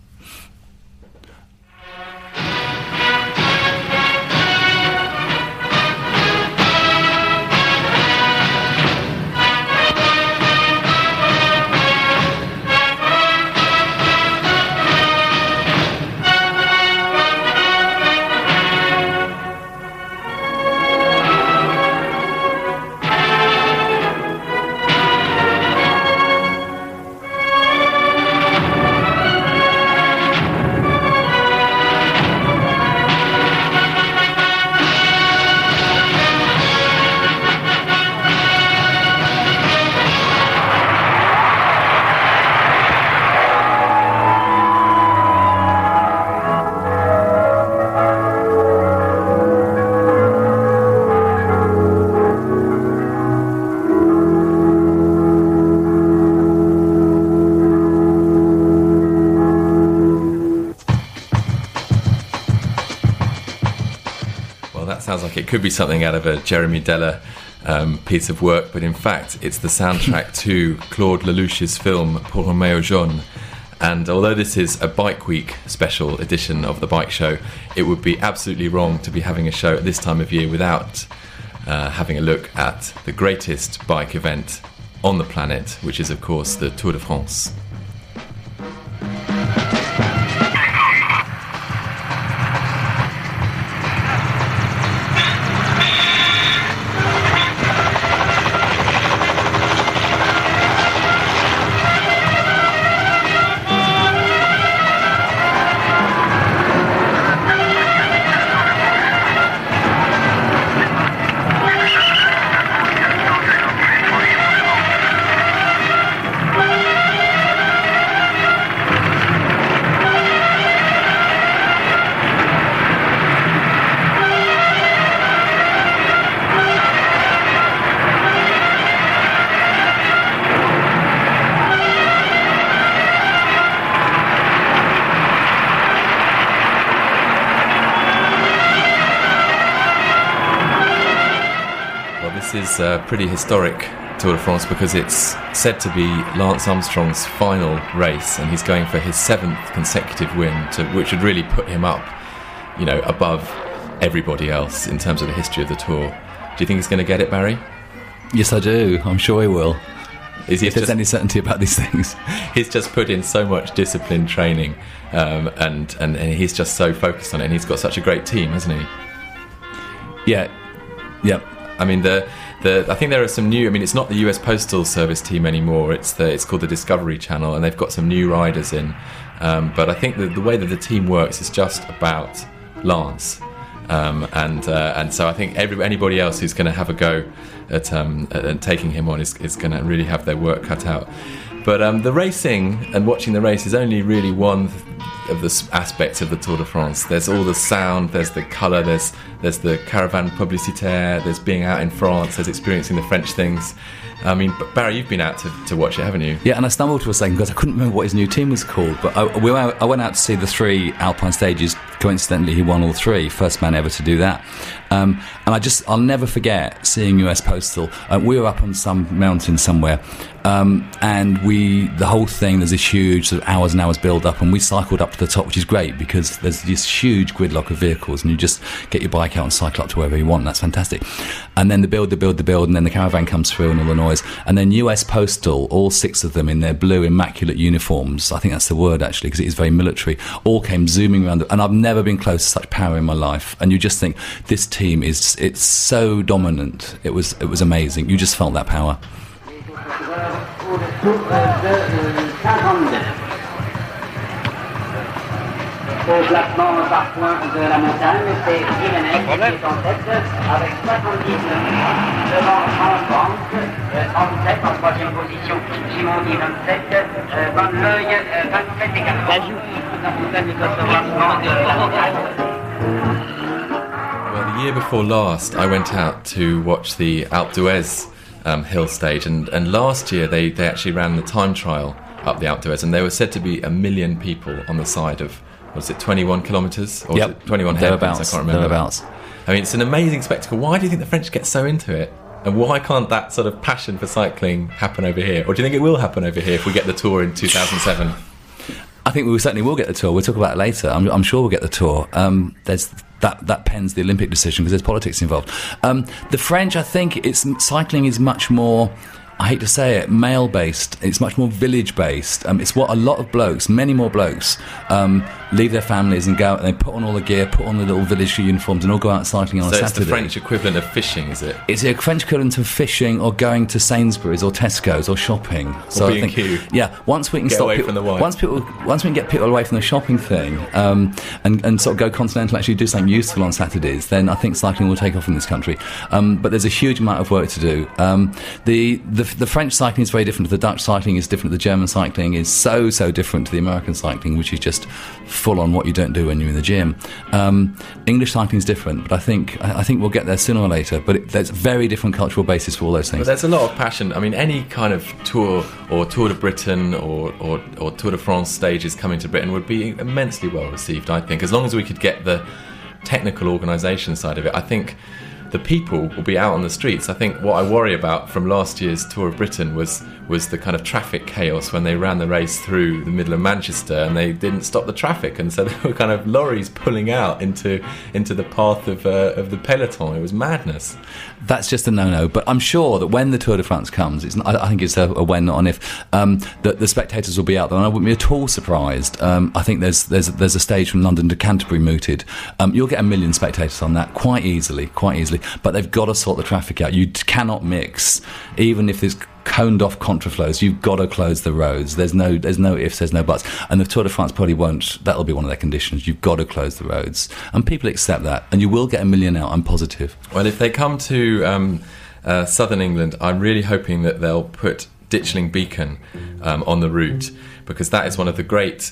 S1: Could be something out of a Jeremy Deller um, piece of work, but in fact, it's the soundtrack to Claude Lelouch's film Pour maillot jaune. And although this is a Bike Week special edition of the bike show, it would be absolutely wrong to be having a show at this time of year without uh, having a look at the greatest bike event on the planet, which is, of course, the Tour de France. Is a pretty historic Tour de France because it's said to be Lance Armstrong's final race, and he's going for his seventh consecutive win, to, which would really put him up, you know, above everybody else in terms of the history of the Tour. Do you think he's going to get it, Barry?
S13: Yes, I do. I'm sure he will.
S1: Is he
S13: if there's
S1: just-
S13: any certainty about these things.
S1: he's just put in so much disciplined training, um, and, and and he's just so focused on it, and he's got such a great team, hasn't he?
S13: Yeah, yeah.
S1: I mean the the I think there are some new. I mean, it's not the U.S. Postal Service team anymore. It's the it's called the Discovery Channel, and they've got some new riders in. Um, but I think the, the way that the team works is just about Lance. Um, and uh, and so I think every, anybody else who's going to have a go at, um, at, at taking him on is, is going to really have their work cut out. But um, the racing and watching the race is only really one of the aspects of the Tour de France. There's all the sound, there's the colour, there's there's the caravan publicitaire, there's being out in France, there's experiencing the French things. I mean, Barry, you've been out to, to watch it, haven't you?
S13: Yeah, and I stumbled for a second because I couldn't remember what his new team was called. But I, we I went out to see the three Alpine stages. Coincidentally, he won all three. First man ever to do that. Um, and I just, I'll never forget seeing US Postal. Uh, we were up on some mountain somewhere, um, and we, the whole thing, there's this huge sort of hours and hours build up, and we cycled up to the top, which is great because there's this huge gridlock of vehicles, and you just get your bike out and cycle up to wherever you want. That's fantastic. And then the build, the build, the build, and then the caravan comes through and all the noise. And then US Postal, all six of them in their blue immaculate uniforms, I think that's the word actually, because it is very military, all came zooming around. And I've never been close to such power in my life. And you just think, this team is, it's so dominant. It was, it was amazing. You just felt that power.
S16: Au classement par points de la montagne, c'est Jiménez qui est en tête avec 79 devant Franck 37 en troisième position, Gimondi 27, Van Leuil 27 également. La montagne est au classement de la montagne.
S1: Well, the year before last, I went out to watch the Alpe d'Huez um, hill stage, and, and last year they, they actually ran the time trial up the Alpe d'Huez, and there were said to be a million people on the side of, was it 21 kilometres? Or
S13: Yep.
S1: it 21 hairpins? I can't remember.
S13: thereabouts.
S1: I mean, it's an amazing spectacle. Why do you think the French get so into it? And why can't that sort of passion for cycling happen over here? Or do you think it will happen over here if we get the tour in 2007?
S13: I think we certainly will get the tour. We'll talk about it later. I'm, I'm sure we'll get the tour. Um, there's that that pens the Olympic decision because there's politics involved. Um, the French, I think, it's cycling is much more. I hate to say it, male based. It's much more village based. Um, it's what a lot of blokes, many more blokes, um, leave their families and go out and they put on all the gear, put on the little village uniforms, and all go out cycling on
S1: so
S13: a
S1: it's the French equivalent of fishing, is it? Is it?
S13: It's a French equivalent of fishing or going to Sainsbury's or Tesco's or shopping. So I think, yeah, once we can
S1: Get
S13: stop
S1: away
S13: people,
S1: from the wine.
S13: once people, once we can get people away from the shopping thing, um, and and sort of go continental, actually do something useful on Saturdays, then I think cycling will take off in this country. Um, but there's a huge amount of work to do. Um, the, the the French cycling is very different the Dutch cycling. is different. The German cycling is so so different to the American cycling, which is just full on what you don't do when you're in the gym. Um, English cycling is different, but I think I think we'll get there sooner or later. But it, there's very different cultural basis for all those things.
S1: But there's a lot of passion. I mean, any kind of tour or Tour de Britain or, or, or Tour de France stages coming to Britain would be immensely well received, I think, as long as we could get the technical organisation side of it. I think the people will be out on the streets. I think what I worry about from last year's Tour of Britain was was the kind of traffic chaos when they ran the race through the middle of Manchester and they didn't stop the traffic, and so there were kind of lorries pulling out into into the path of uh, of the peloton. It was madness.
S13: That's just a no-no. But I'm sure that when the Tour de France comes, it's I think it's a, a when, not an if. Um, that the spectators will be out there, and I wouldn't be at all surprised. Um, I think there's there's there's a stage from London to Canterbury mooted. Um, you'll get a million spectators on that quite easily, quite easily. But they've got to sort the traffic out. You cannot mix, even if there's coned off contraflows. You've got to close the roads. There's no there's no ifs, there's no buts. And the Tour de France probably won't. That'll be one of their conditions. You've got to close the roads, and people accept that. And you will get a million out. I'm positive.
S1: Well, if they come to um, uh, southern England, I'm really hoping that they'll put Ditchling Beacon um, on the route because that is one of the great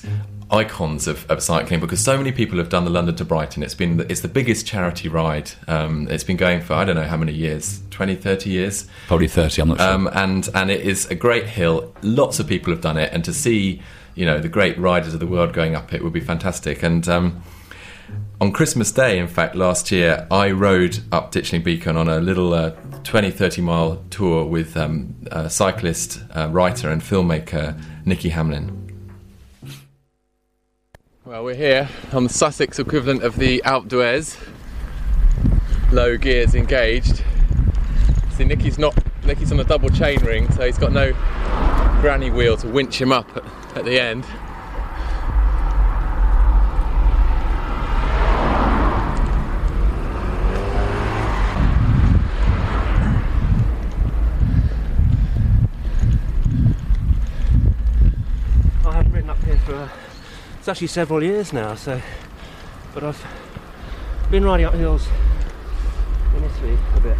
S1: icons of, of cycling because so many people have done the London to Brighton. It's been it's the biggest charity ride. Um, it's been going for I don't know how many years 20 30 years?
S13: Probably 30, I'm not sure.
S1: um, and and it is a great hill. Lots of people have done it. And to see you know the great riders of the world going up it would be fantastic. And um, on Christmas Day, in fact, last year, I rode up Ditchling Beacon on a little uh, 20, 30 mile tour with um, cyclist, uh, writer, and filmmaker Nikki Hamlin. Well, we're here on the Sussex equivalent of the Alpe d'Huez. Low gears engaged. See, Nicky's not. Nicky's on a double chain ring, so he's got no granny wheel to winch him up at, at the end.
S17: I haven't ridden up here for uh, it's actually several years now. So, but I've been riding up hills in Italy a bit.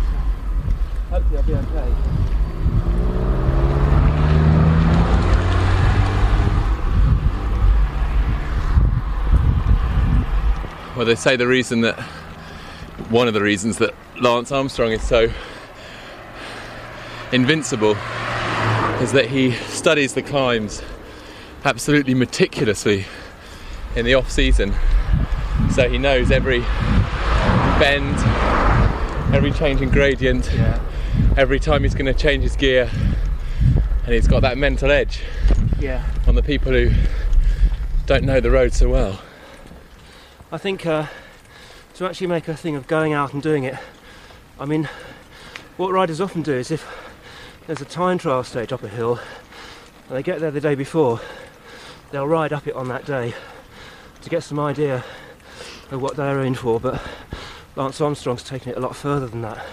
S17: Hopefully, I'll be okay.
S1: Well, they say the reason that one of the reasons that Lance Armstrong is so invincible is that he studies the climbs absolutely meticulously in the off season. So he knows every bend, every change in gradient, every time he's going to change his gear, and he's got that mental edge
S17: Yeah.
S1: on the people who don't know the road so well.
S17: I think uh, to actually make a thing of going out and doing it, I mean, what riders often do is if there's a time trial stage up a hill and they get there the day before, they'll ride up it on that day to get some idea of what they're in for. But Lance Armstrong's taken it a lot further than that,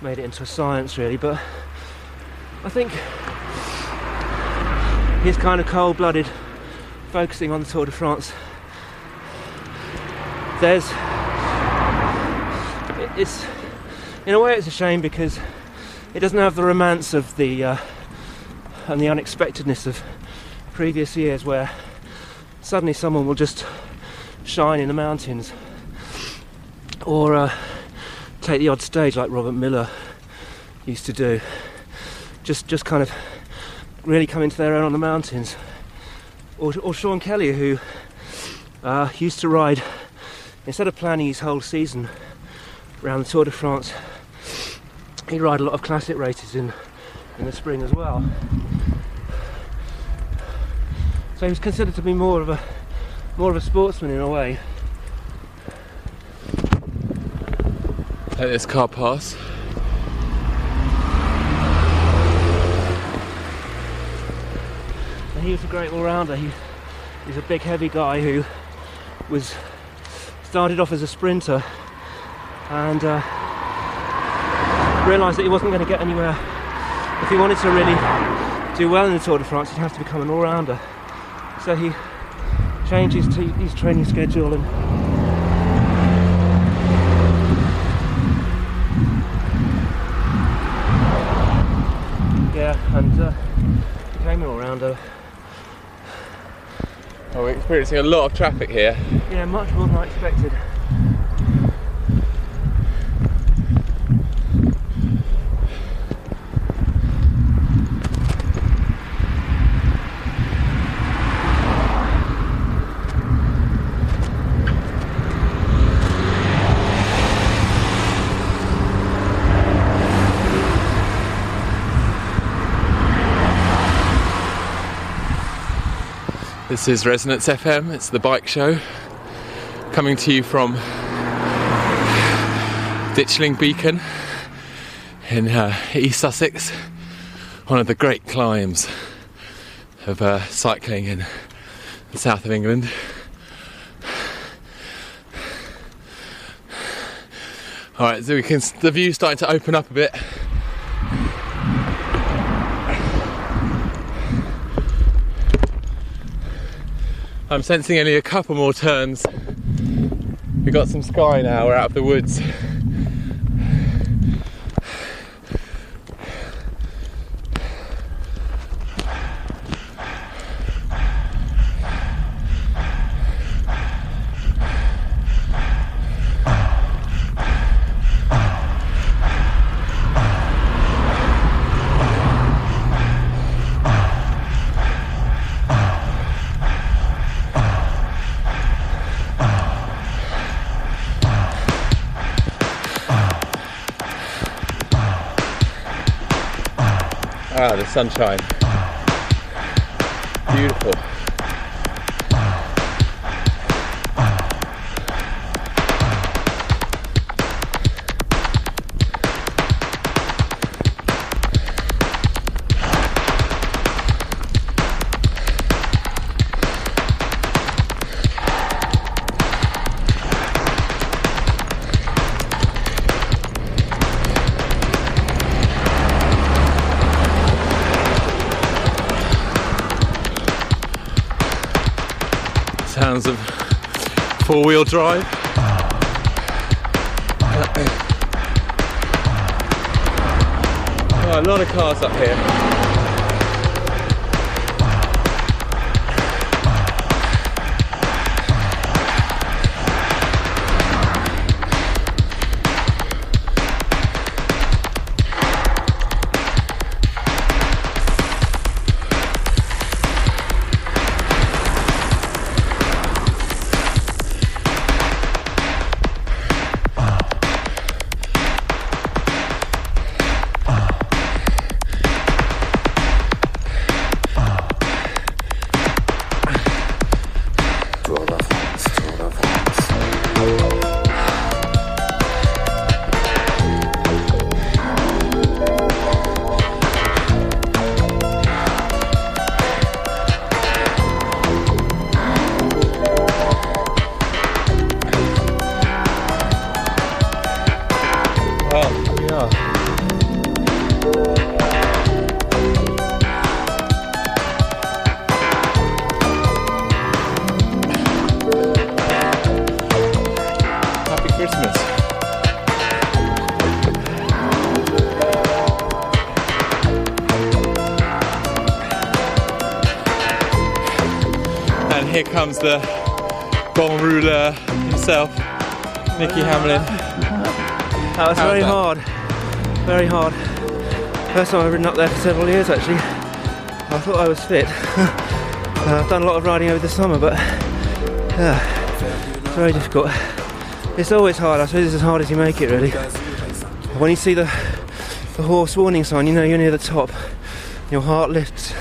S17: made it into a science really. But I think his kind of cold blooded focusing on the Tour de France, there's it's in a way it's a shame because it doesn't have the romance of the uh, and the unexpectedness of previous years where suddenly someone will just shine in the mountains or uh, take the odd stage like Robert Millar used to do. Just, just kind of really come into their own on the mountains. Or, or Sean Kelly, who uh, used to ride, instead of planning his whole season around the Tour de France, he'd ride a lot of classic races in, in the spring as well. So he was considered to be more of a more of a sportsman in a way.
S6: Let this car pass.
S17: And he was a great all-rounder. He, he's a big, heavy guy who was started off as a sprinter and uh, realised that he wasn't going to get anywhere. If he wanted to really do well in the Tour de France, he'd have to become an all-rounder. So he changed his, his training schedule and yeah, and uh, became an all-rounder.
S6: Oh, we're experiencing a lot of traffic here.
S17: Yeah, much more than I expected.
S6: This is Resonance FM, it's the bike show. Coming to you from Ditchling Beacon in uh, East Sussex, one of the great climbs of uh, cycling in the south of England. Alright, so we can the view's starting to open up a bit. I'm sensing only a couple more turns. We've got some sky now, we're out of the woods. Sunshine. Beautiful. Drive. Oh, a lot of cars up here. Comes the bon rouleur himself, Nicky Hamlin.
S17: That was very hard. Very hard. First time I've ridden up there for several years actually. I thought I was fit. Uh, I've done a lot of riding over the summer, but yeah, it's very difficult. It's always hard. I suppose it's as hard as you make it, really. When you see the the horse warning sign, you know you're near the top. Your heart lifts.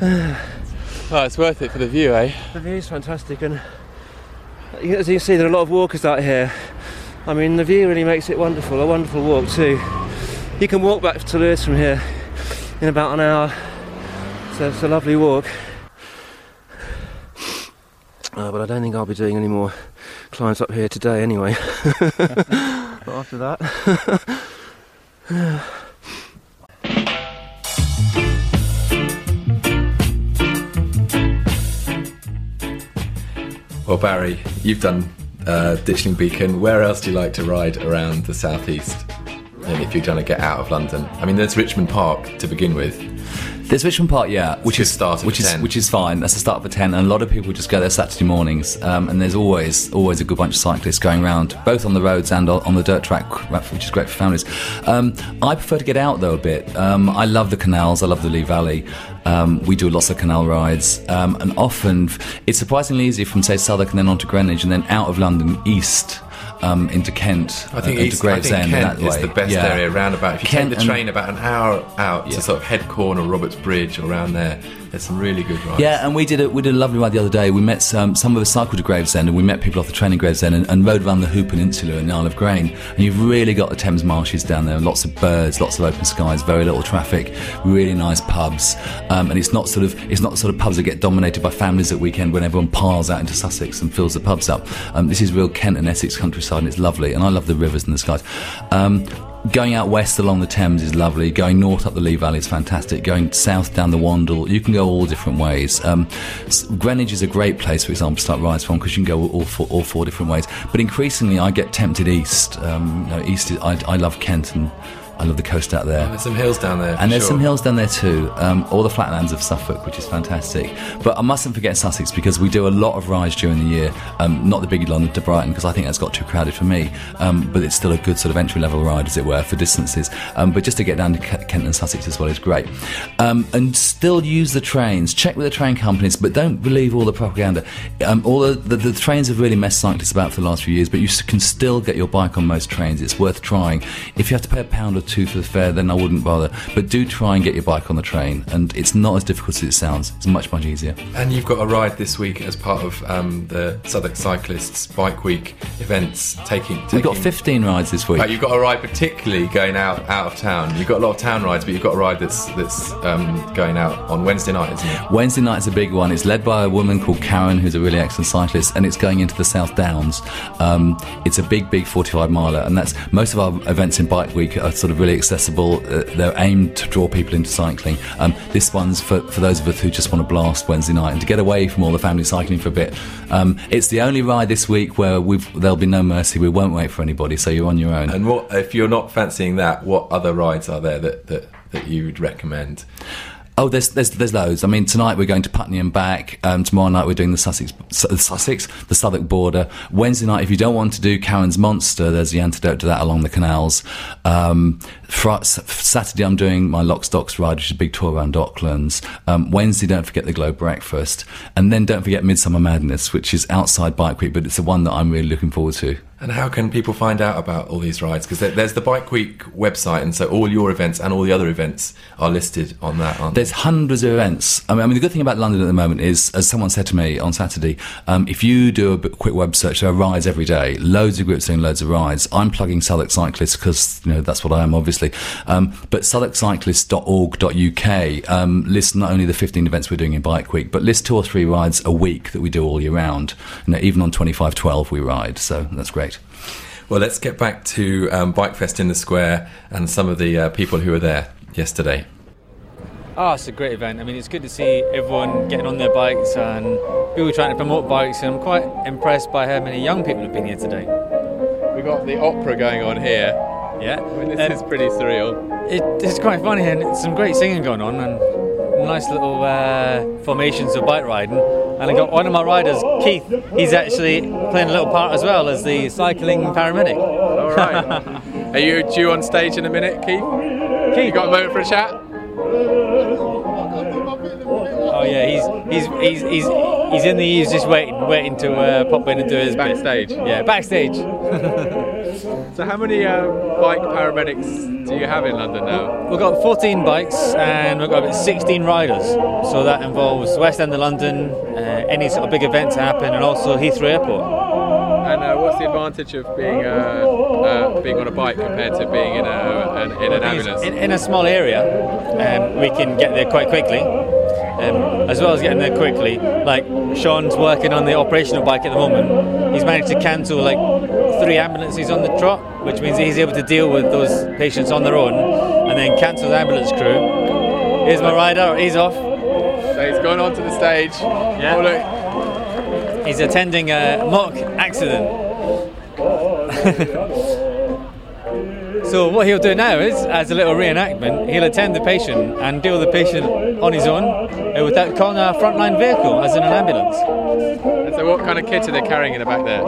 S6: Oh, it's worth it for the view, eh?
S17: The view is fantastic, and as you can see, there are a lot of walkers out here. I mean, the view really makes it wonderful. A wonderful walk too. You can walk back to Lewes from here in about an hour. So it's a lovely walk. Uh, but I don't think I'll be doing any more climbs up here today anyway. but after that.
S1: Well, Barry, you've done uh, Ditchling Beacon. Where else do you like to ride around the southeast? And if you're trying to get out of London, I mean, there's Richmond Park to begin with.
S13: There's Richmond Park, yeah, which is
S1: start
S13: which is
S1: 10.
S13: which is fine. That's the start for ten, and a lot of people just go there Saturday mornings. Um, and there's always always a good bunch of cyclists going around, both on the roads and on on the dirt track, which is great for families. Um, I prefer to get out though a bit. Um, I love the canals. I love the Lee Valley. Um, we do lots of canal rides, um, and often it's surprisingly easy from say Southwark and then on to Greenwich, and then out of London east. Um, into Kent,
S1: I think,
S13: uh, into
S1: East, I think
S13: Gravesend,
S1: Kent is
S13: way.
S1: the best
S13: Yeah.
S1: area roundabout. If you
S13: Kent
S1: take the train about an hour out
S13: Yeah.
S1: to sort of Headcorn, Roberts Bridge, around there, there's some really good rides.
S13: Yeah, and we did a we did a lovely ride the other day. We met some some of us cycled to Gravesend, and we met people off the train in Gravesend, and, and rode around the Hoo Peninsula in the Isle of Grain. And you've really got the Thames marshes down there, lots of birds, lots of open skies, very little traffic, really nice pubs, um, and it's not sort of it's not sort of pubs that get dominated by families at weekend when everyone piles out into Sussex and fills the pubs up. Um, this is real Kent and Essex countryside, and it's lovely. And I love the rivers and the skies. Um, Going out west along the Thames is lovely. Going north up the Lee Valley is fantastic. Going south down the Wandle, you can go all different ways. Um, Greenwich is a great place, for example, to start rides from because you can go all four, all four different ways. But increasingly, I get tempted east. Um, you know, east, is, I, I love Kent and I love the coast out there.
S1: And there's some hills down there.
S13: And there's
S1: sure.
S13: some hills down there too, um, all the flatlands of Suffolk, which is fantastic. But I mustn't forget Sussex because we do a lot of rides during the year. Um, not the big London to Brighton because I think that's got too crowded for me. Um, but it's still a good sort of entry level ride, as it were, for distances. Um, but just to get down to Kent and Sussex as well is great. Um, and still use the trains. Check with the train companies, but don't believe all the propaganda. Um, all the, the, the trains have really messed cyclists about for the last few years, but you can still get your bike on most trains. It's worth trying. If you have to pay a pound or two for the fare, then I wouldn't bother. But do try and get your bike on the train, and it's not as difficult as it sounds. It's much much easier.
S1: And you've got a ride this week as part of um, the Southwark Cyclists Bike Week events. Taking, taking
S13: We've got 15 rides this week.
S1: Right, you've got a ride particularly going out out of town. You've got a lot of town rides, but you've got a ride that's that's um, going out on Wednesday night, isn't it?
S13: Wednesday night's a big one. It's led by a woman called Karen, who's a really excellent cyclist, and it's going into the South Downs. Um, it's a big, big 45 miler, and that's most of our events in Bike Week are sort of really accessible. Uh, they're aimed to draw people into cycling. Um, this one's for, for those of us who just want to blast Wednesday night and to get away from all the family cycling for a bit. Um, it's the only ride this week where there'll be no mercy. We won't wait for anybody, so you're on your own.
S1: And what if you're not fancying that? What other rides are there that that, that you would recommend?
S13: Oh, there's, there's there's loads. I mean, tonight we're going to Putney and back. Um, tomorrow night we're doing the Sussex, Sussex, the Southwark border. Wednesday night, if you don't want to do Karen's Monster, there's the antidote to that along the canals. Um, S- Saturday, I'm doing my Lock Stocks ride, which is a big tour around Docklands. Um, Wednesday, don't forget the Globe Breakfast, and then don't forget Midsummer Madness, which is outside Bike Week, but it's the one that I'm really looking forward to.
S1: And how can people find out about all these rides? Because there's the Bike Week website, and so all your events and all the other events are listed on that, aren't they?
S13: There's hundreds of events. I mean, I mean, the good thing about London at the moment is, as someone said to me on Saturday, um, if you do a quick web search, there are rides every day. Loads of groups doing loads of rides. I'm plugging Southwark Cyclists because you know that's what I am, obviously. Um, but southwarkcyclists.org.uk um, lists not only the 15 events we're doing in Bike Week, but lists two or three rides a week that we do all year round. You know, even on 2512 we ride, so that's great.
S1: Well, let's get back to um, Bike Fest in the Square and some of the uh, people who were there yesterday.
S10: Oh, it's a great event. I mean, it's good to see everyone getting on their bikes and people trying to promote bikes. And I'm quite impressed by how many young people have been here today.
S6: We've got the opera going on here.
S10: Yeah, I mean,
S6: this
S10: Um,
S6: is pretty surreal.
S10: It, it's quite funny and some great singing going on and nice little uh, formations of bike riding.
S15: And I got one of my riders, Keith. He's actually playing a little part as well as the cycling paramedic.
S6: All right. Are you due on stage in a minute, Keith? Keith, you got a moment for a chat?
S15: Oh yeah, he's he's he's he's he's in the he's just waiting waiting to uh, pop in and do his bit.
S6: Backstage?
S15: Yeah, backstage.
S6: So, how many uh, bike paramedics do you have in London now?
S15: We've got 14 bikes and we've got about 16 riders. So that involves West End of London, uh, any sort of big events that happen, and also Heathrow Airport.
S6: And uh, what's the advantage of being uh, uh, being on a bike compared to being in, a, an, in an ambulance?
S15: In, in a small area, um, we can get there quite quickly. Um, as well as getting there quickly, like Sean's working on the operational bike at the moment. He's managed to cancel like three ambulances on the trot, which means he's able to deal with those patients on their own and then cancel the ambulance crew. Here's my rider, he's off.
S6: So he's gone onto the stage.
S15: Yeah.
S6: Oh, look.
S15: He's attending a mock accident. so what he'll do now is, as a little reenactment, he'll attend the patient and deal with the patient on his own uh, without calling a frontline vehicle, as in an ambulance.
S6: And so, what kind of kit are they carrying in the back there?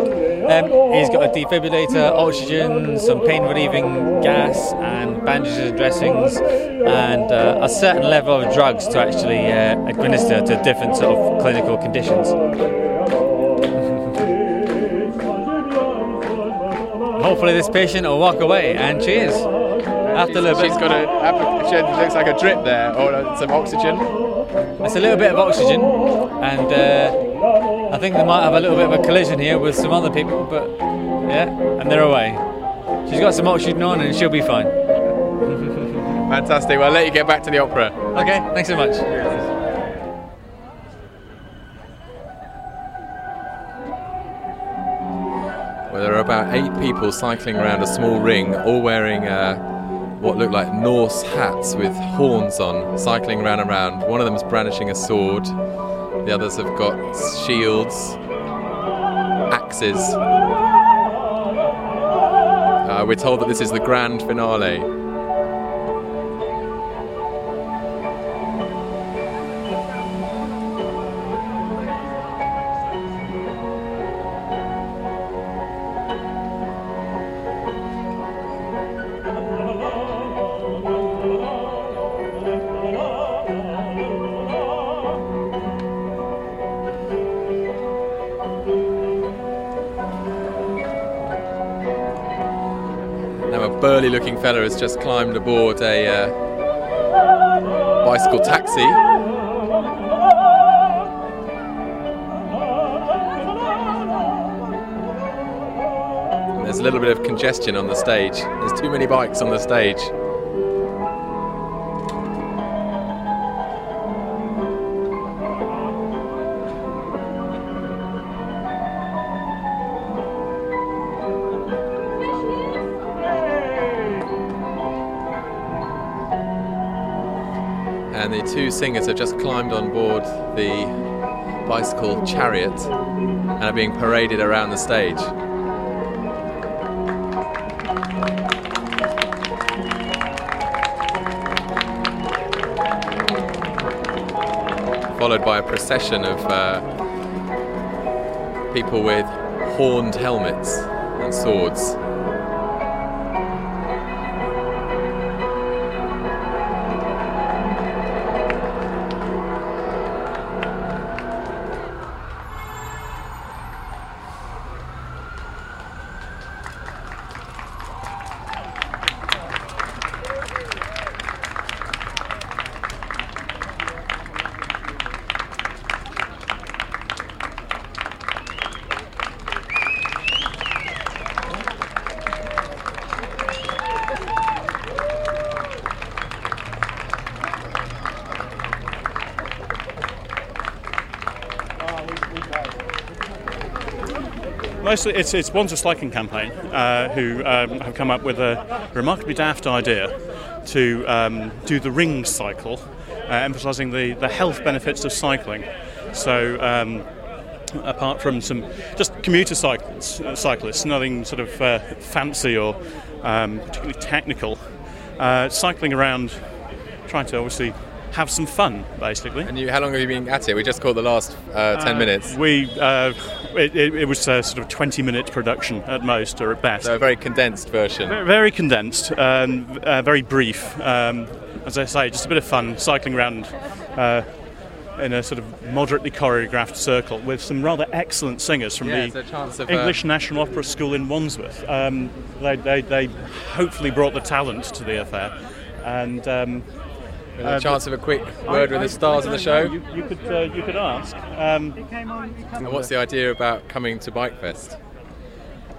S15: Um, he's got a defibrillator, oxygen, some pain relieving gas, and bandages and dressings, and uh, a certain level of drugs to actually uh, administer to different sort of clinical conditions. Hopefully, this patient will walk away and cheers. After a little bit.
S6: She's got a. She looks like a drip there, or some oxygen.
S15: It's a little bit of oxygen, and uh, I think they might have a little bit of a collision here with some other people, but yeah, and they're away. She's got some oxygen on, and she'll be fine.
S6: Fantastic. Well, I'll let you get back to the opera.
S15: Okay, thanks so much.
S6: Are about eight people cycling around a small ring, all wearing uh, what look like Norse hats with horns on, cycling around and around. One of them is brandishing a sword. The others have got shields, axes. Uh, we're told that this is the grand finale. Looking fella has just climbed aboard a uh, bicycle taxi. There's a little bit of congestion on the stage. There's too many bikes on the stage. And the two singers have just climbed on board the bicycle chariot and are being paraded around the stage. Followed by a procession of uh, people with horned helmets and swords.
S18: Mostly, it's, it's Wandsworth Cycling Campaign uh, who um, have come up with a remarkably daft idea to um, do the ring cycle, uh, emphasising the, the health benefits of cycling. So, um, apart from some just commuter cyclists, uh, cyclists nothing sort of uh, fancy or um, particularly technical, uh, cycling around, trying to obviously have some fun, basically.
S6: And you, how long have you been at it? We just caught the last uh, 10
S18: Uh,
S6: minutes.
S18: We uh, it, it, it was a sort of 20 minute production at most, or at best.
S6: So a very condensed version.
S18: Very, very condensed, um, uh, very brief. Um, as I say, just a bit of fun cycling around uh, in a sort of moderately choreographed circle with some rather excellent singers from
S6: Yeah,
S18: the
S6: it's a chance of, uh,
S18: English National Opera School in Wandsworth. Um, they, they, they hopefully brought the talent to the affair. And um,
S6: With a chance of a quick word with the stars of the show.
S18: You, you could uh, you could ask. Um,
S6: And what's the idea about coming to Bike Fest?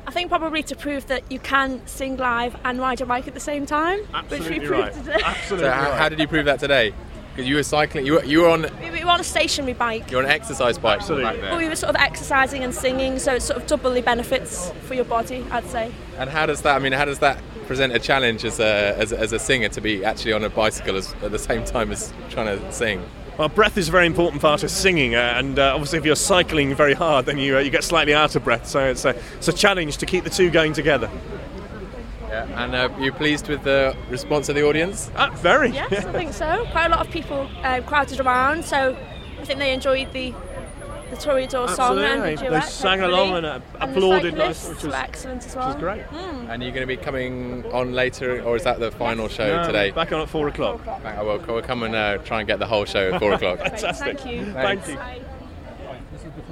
S19: I think probably to prove that you can sing live and ride a bike at the same time, which we
S6: Absolutely
S19: proved
S6: right.
S19: today.
S6: so how, how did you prove that today? Because you were cycling, you were, you were on
S19: We we were on a stationary bike.
S6: you're on an exercise bike back
S19: But we were sort of exercising and singing, so it's sort of doubly benefits for your body, I'd say.
S6: And how does that? I mean, how does that present a challenge as a as, a- as a singer to be actually on a bicycle as, at the same time as trying to sing?
S20: Well, breath is a very important part of singing, uh, and uh, obviously, if you're cycling very hard, then you, uh, you get slightly out of breath. So it's a, it's a challenge to keep the two going together.
S6: Yeah. And uh, are you pleased with the response of the audience?
S20: Uh, very.
S19: Yes, I think so. Quite a lot of people uh, crowded around, so I think they enjoyed the the Toreador song and the
S20: Absolutely.
S19: duet.
S20: They sang
S19: hopefully.
S20: along and, uh,
S19: And
S20: applauded
S19: The
S20: us,
S19: cyclists
S20: which was-
S19: were excellent as well.
S20: which was great.
S19: Mm.
S6: And you're going to be coming on later, or is that the final show
S20: No,
S6: today?
S20: Back on at four o'clock.
S6: Right, I will we'll come and uh, try and get the whole show at four o'clock.
S20: Fantastic.
S19: Thank you.
S20: Thank you.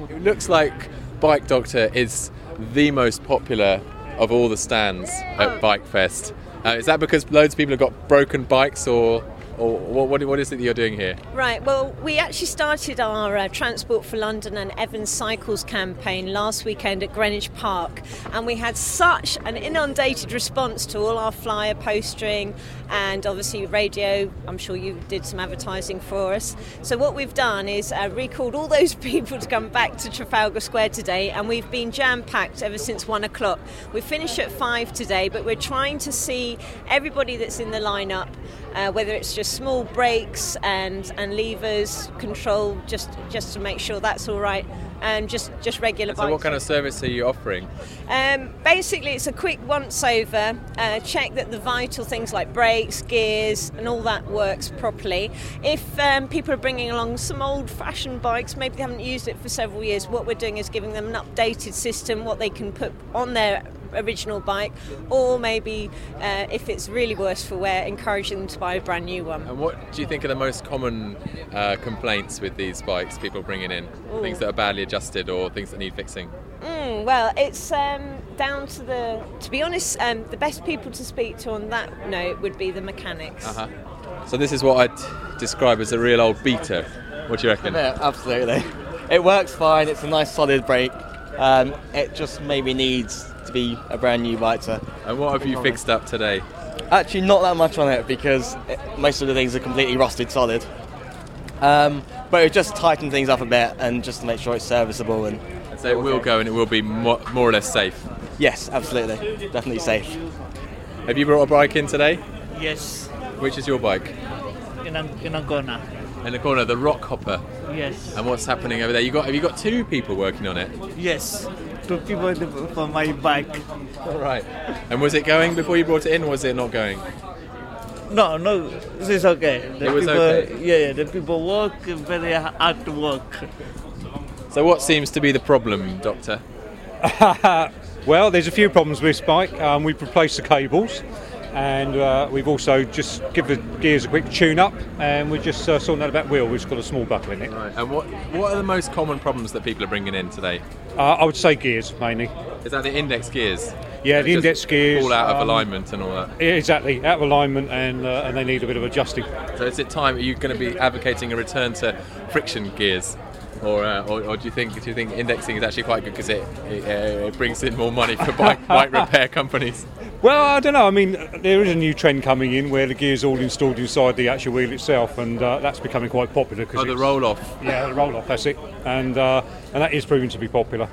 S6: It looks like Bike Doctor is the most popular of all the stands at Bike Fest. Uh, is that because loads of people have got broken bikes, or, or what, what, is it that you're doing here?
S21: Right, well, we actually started our uh, Transport for London and Evans Cycles campaign last weekend at Greenwich Park, and we had such an inundated response to all our flyer postering and obviously radio. I'm sure you did some advertising for us. So, what we've done is uh, recalled all those people to come back to Trafalgar Square today, and we've been jam packed ever since one o'clock. We finish at five today, but we're trying to see everybody that's in the lineup uh, whether it's just small brakes and, and levers, control, just just to make sure that's all right, and just just regular
S6: So, what kind of service are you offering?
S21: Um, basically, it's a quick once over, uh, check that the vital things like brakes, gears, and all that works properly. If um, people are bringing along some old fashioned bikes, maybe they haven't used it for several years, what we're doing is giving them an updated system, what they can put on their original bike, or maybe uh, if it's really worse for wear, encouraging them to buy a brand new one.
S6: And what do you think are the most common uh, complaints with these bikes people bringing in?
S21: Ooh.
S6: Things that are badly adjusted or things that need fixing?
S21: Mm, well, it's um, down to the. To be honest, um, the best people to speak to on that note would be the mechanics.
S6: Uh huh. So, this is what I'd describe as a real old beater. What do you reckon?
S5: Yeah, absolutely. It works fine. It's a nice solid brake. Um, it just maybe needs to be a brand new bike to.
S6: And what have you fixed up today?
S5: Actually, not that much on it because it, most of the things are completely rusted solid. Um, but it just tightened things up a bit and just to make sure it's serviceable and.
S6: So it will go and it will be mo- more or less safe.
S5: Yes, absolutely, definitely safe.
S6: Have you brought a bike in today?
S7: Yes,
S6: Which is your bike?
S7: in a, in a corner.
S6: In the corner, the Rockhopper.
S7: Yes.
S6: And what's happening over there? You got? Have you got two people working on it?
S7: Yes, two people for my bike.
S6: All right. And was it going before you brought it in? or Was it not going?
S7: No, no, this is okay. The
S6: It was
S7: people,
S6: okay?
S7: Yeah, yeah, the people work very hard to work.
S6: So what seems to be the problem, Doctor?
S22: well, there's a few problems with Spike. Um, we've replaced the cables, and uh, we've also just give the gears a quick tune-up, and we're just uh, sorting out about wheel, which has got a small buckle in it.
S6: And what what are the most common problems that people are bringing in today?
S22: Uh, I would say gears mainly.
S6: Is that the index gears?
S22: Yeah, the index gears
S6: all out of
S22: um,
S6: alignment and all that.
S22: Yeah, exactly, out of alignment, and uh, and they need a bit of adjusting.
S6: So is it time? Are you going to be advocating a return to friction gears, or, uh, or, or do you think do you think indexing is actually quite good because it it, uh, it brings in more money for bike, bike repair companies?
S22: Well, I don't know. I mean, there is a new trend coming in where the gears all installed inside the actual wheel itself, and uh, that's becoming quite popular. Cause
S6: Oh, the Rohloff.
S22: Yeah, the Rohloff. That's it, and uh, and that is proving to be popular.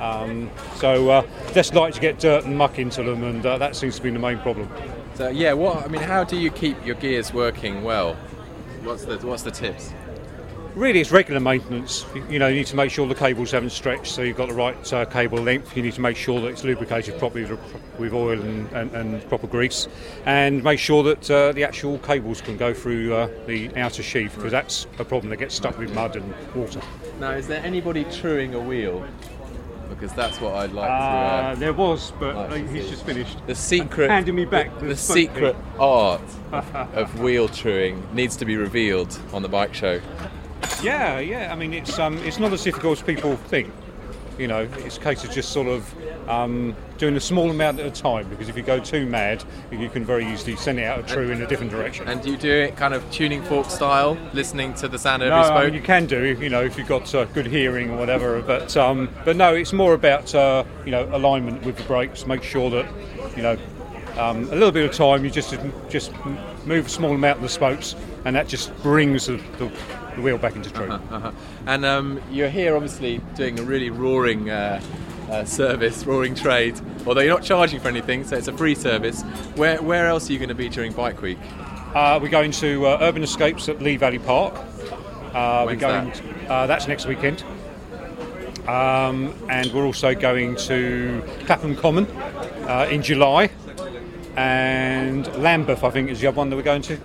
S22: Um, so uh, just like to get dirt and muck into them, and uh, that seems to be the main problem.
S6: So yeah, what I mean, how do you keep your gears working well? What's the what's the tips?
S22: Really, it's regular maintenance. You- You know, you need to make sure the cables haven't stretched, so you've got the right uh, cable length. You need to make sure that it's lubricated properly with, with oil and, and, and proper grease, and make sure that uh, the actual cables can go through uh, the outer sheath because that's a problem that gets stuck with mud and water.
S6: Now, is there anybody truing a wheel? Because that's what I'd like to.
S22: Uh,
S6: Uh,
S22: there was, but
S6: like
S22: uh, he's
S6: see.
S22: just finished.
S6: The secret,
S22: handing me back
S6: the,
S22: the
S6: secret art of, of wheel truing needs to be revealed on the bike show.
S22: Yeah, yeah. I mean, it's um, it's not as difficult as people think. You know, it's a case of just sort of um, doing a small amount at a time. Because if you go too mad, you can very easily send it out of true in a different direction.
S6: And do you do it kind of tuning fork style, listening to the sound of
S22: no,
S6: every
S22: I mean, you can do, you know, if you've got uh, good hearing or whatever. But um, but no, it's more about uh, you know alignment with the brakes. Make sure that you know um, a little bit of time. You just just move a small amount of the spokes, and that just brings the, the, the wheel back into true.
S6: Uh-huh. And um, you're here obviously doing a really roaring uh, uh, service, roaring trade. Although you're not charging for anything, so it's a free service. Where where else are you going to be during Bike Week?
S22: Uh, we're going to uh, Urban Escapes at Lee Valley Park. Uh, we're going. Uh, that's next weekend. Um, and we're also going to Clapham Common uh, in July, and Lambeth, I think, is the other one that we're going to.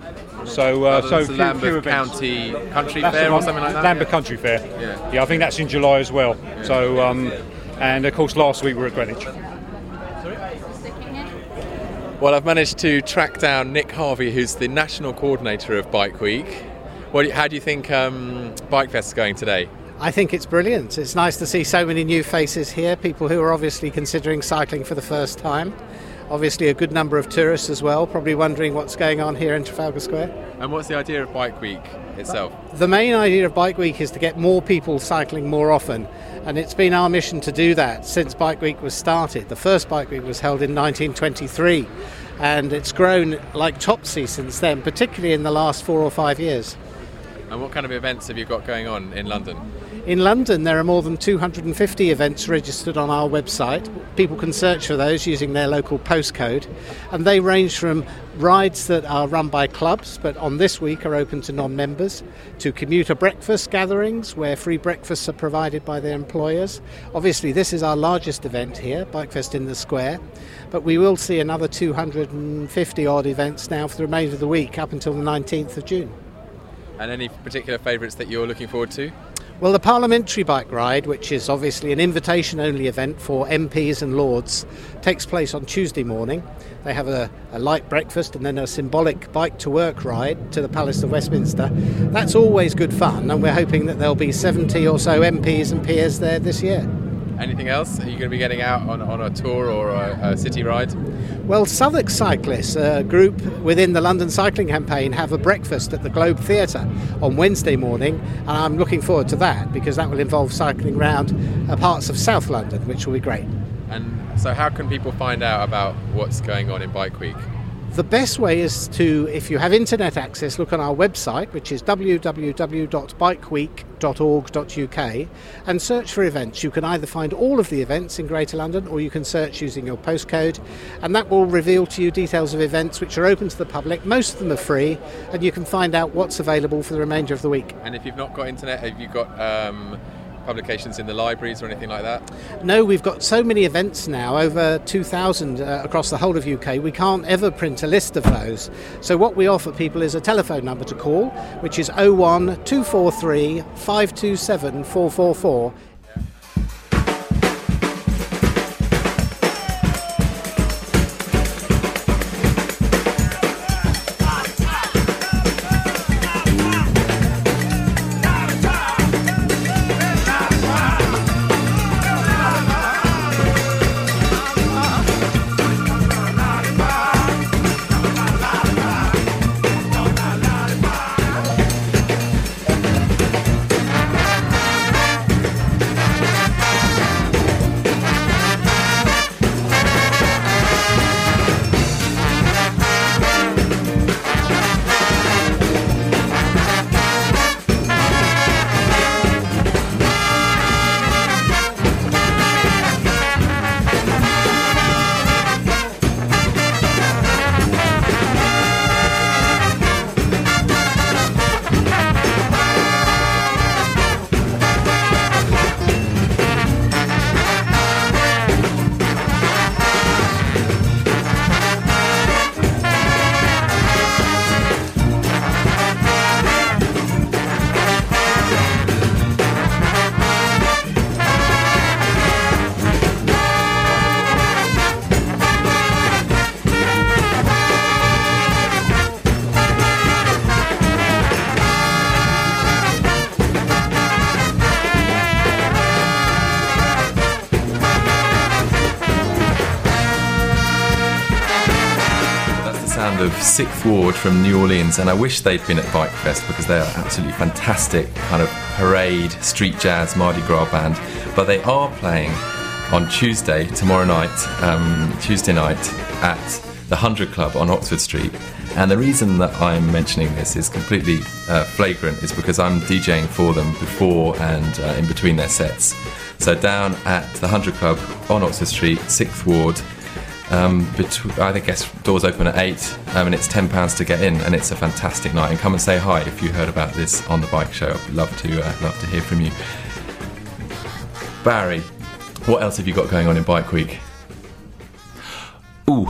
S22: So, uh, so
S6: that's the
S22: few-
S6: Lambeth
S22: few events.
S6: County Country
S22: That's
S6: Fair
S22: the
S6: or something like that?
S22: Lambeth Country Fair.
S6: Yeah.
S22: yeah, I think that's in July as well. So, um, and of course, last week we were at Greenwich. Sorry?
S6: Well, I've managed to track down Nick Harvey, who's the national coordinator of Bike Week. What, how do you think um, Bike Fest is going today?
S23: I think it's brilliant. It's nice to see so many new faces here, people who are obviously considering cycling for the first time. Obviously, a good number of tourists as well, probably wondering what's going on here in Trafalgar Square.
S6: And what's the idea of Bike Week itself?
S23: Uh, the main idea of Bike Week is to get more people cycling more often, and it's been our mission to do that since Bike Week was started. The first Bike Week was held in 1923, and it's grown like Topsy since then, particularly in the last four or five years.
S6: And what kind of events have you got going on in London?
S23: In London, there are more than 250 events registered on our website. People can search for those using their local postcode, and they range from rides that are run by clubs, but on this week are open to non members, to commuter breakfast gatherings where free breakfasts are provided by their employers. Obviously, this is our largest event here, Bikefest in the Square, but we will see another 250 odd events now for the remainder of the week up until the 19th of June.
S6: And any particular favourites that you're looking forward to?
S23: Well, the Parliamentary Bike Ride, which is obviously an invitation only event for MPs and Lords, takes place on Tuesday morning. They have a, a light breakfast and then a symbolic bike to work ride to the Palace of Westminster. That's always good fun, and we're hoping that there'll be 70 or so MPs and peers there this year.
S6: Anything else? Are you going to be getting out on, on a tour or a, a city ride?
S23: Well, Southwark Cyclists, a group within the London Cycling Campaign, have a breakfast at the Globe Theatre on Wednesday morning, and I'm looking forward to that because that will involve cycling around uh, parts of South London, which will be great.
S6: And so, how can people find out about what's going on in Bike Week?
S23: The best way is to, if you have internet access, look on our website, which is www.bikeweek.org.uk, and search for events. You can either find all of the events in Greater London or you can search using your postcode, and that will reveal to you details of events which are open to the public. Most of them are free, and you can find out what's available for the remainder of the week.
S6: And if you've not got internet, have you got um, publications in the libraries or anything like that?
S23: No, we've got so many events now, over 2,000 uh, across the whole of UK, we can't ever print a list of those. So, what we offer people is a telephone number to call, which is 01 243 527 444.
S1: From New Orleans, and I wish they'd been at Bike Fest because they are absolutely fantastic kind of parade, street jazz, Mardi Gras band. But they are playing on Tuesday, tomorrow night, um, Tuesday night, at the Hundred Club on Oxford Street. And the reason that I'm mentioning this is completely uh, flagrant, is because I'm DJing for them before and uh, in between their sets. So down at the Hundred Club on Oxford Street, Sixth Ward. Um, betw- I guess doors open at eight, um, and it's ten pounds to get in, and it's a fantastic night. And come and say hi if you heard about this on the bike show. I'd love to uh, love to hear from you. Barry, what else have you got going on in Bike Week?
S13: Ooh,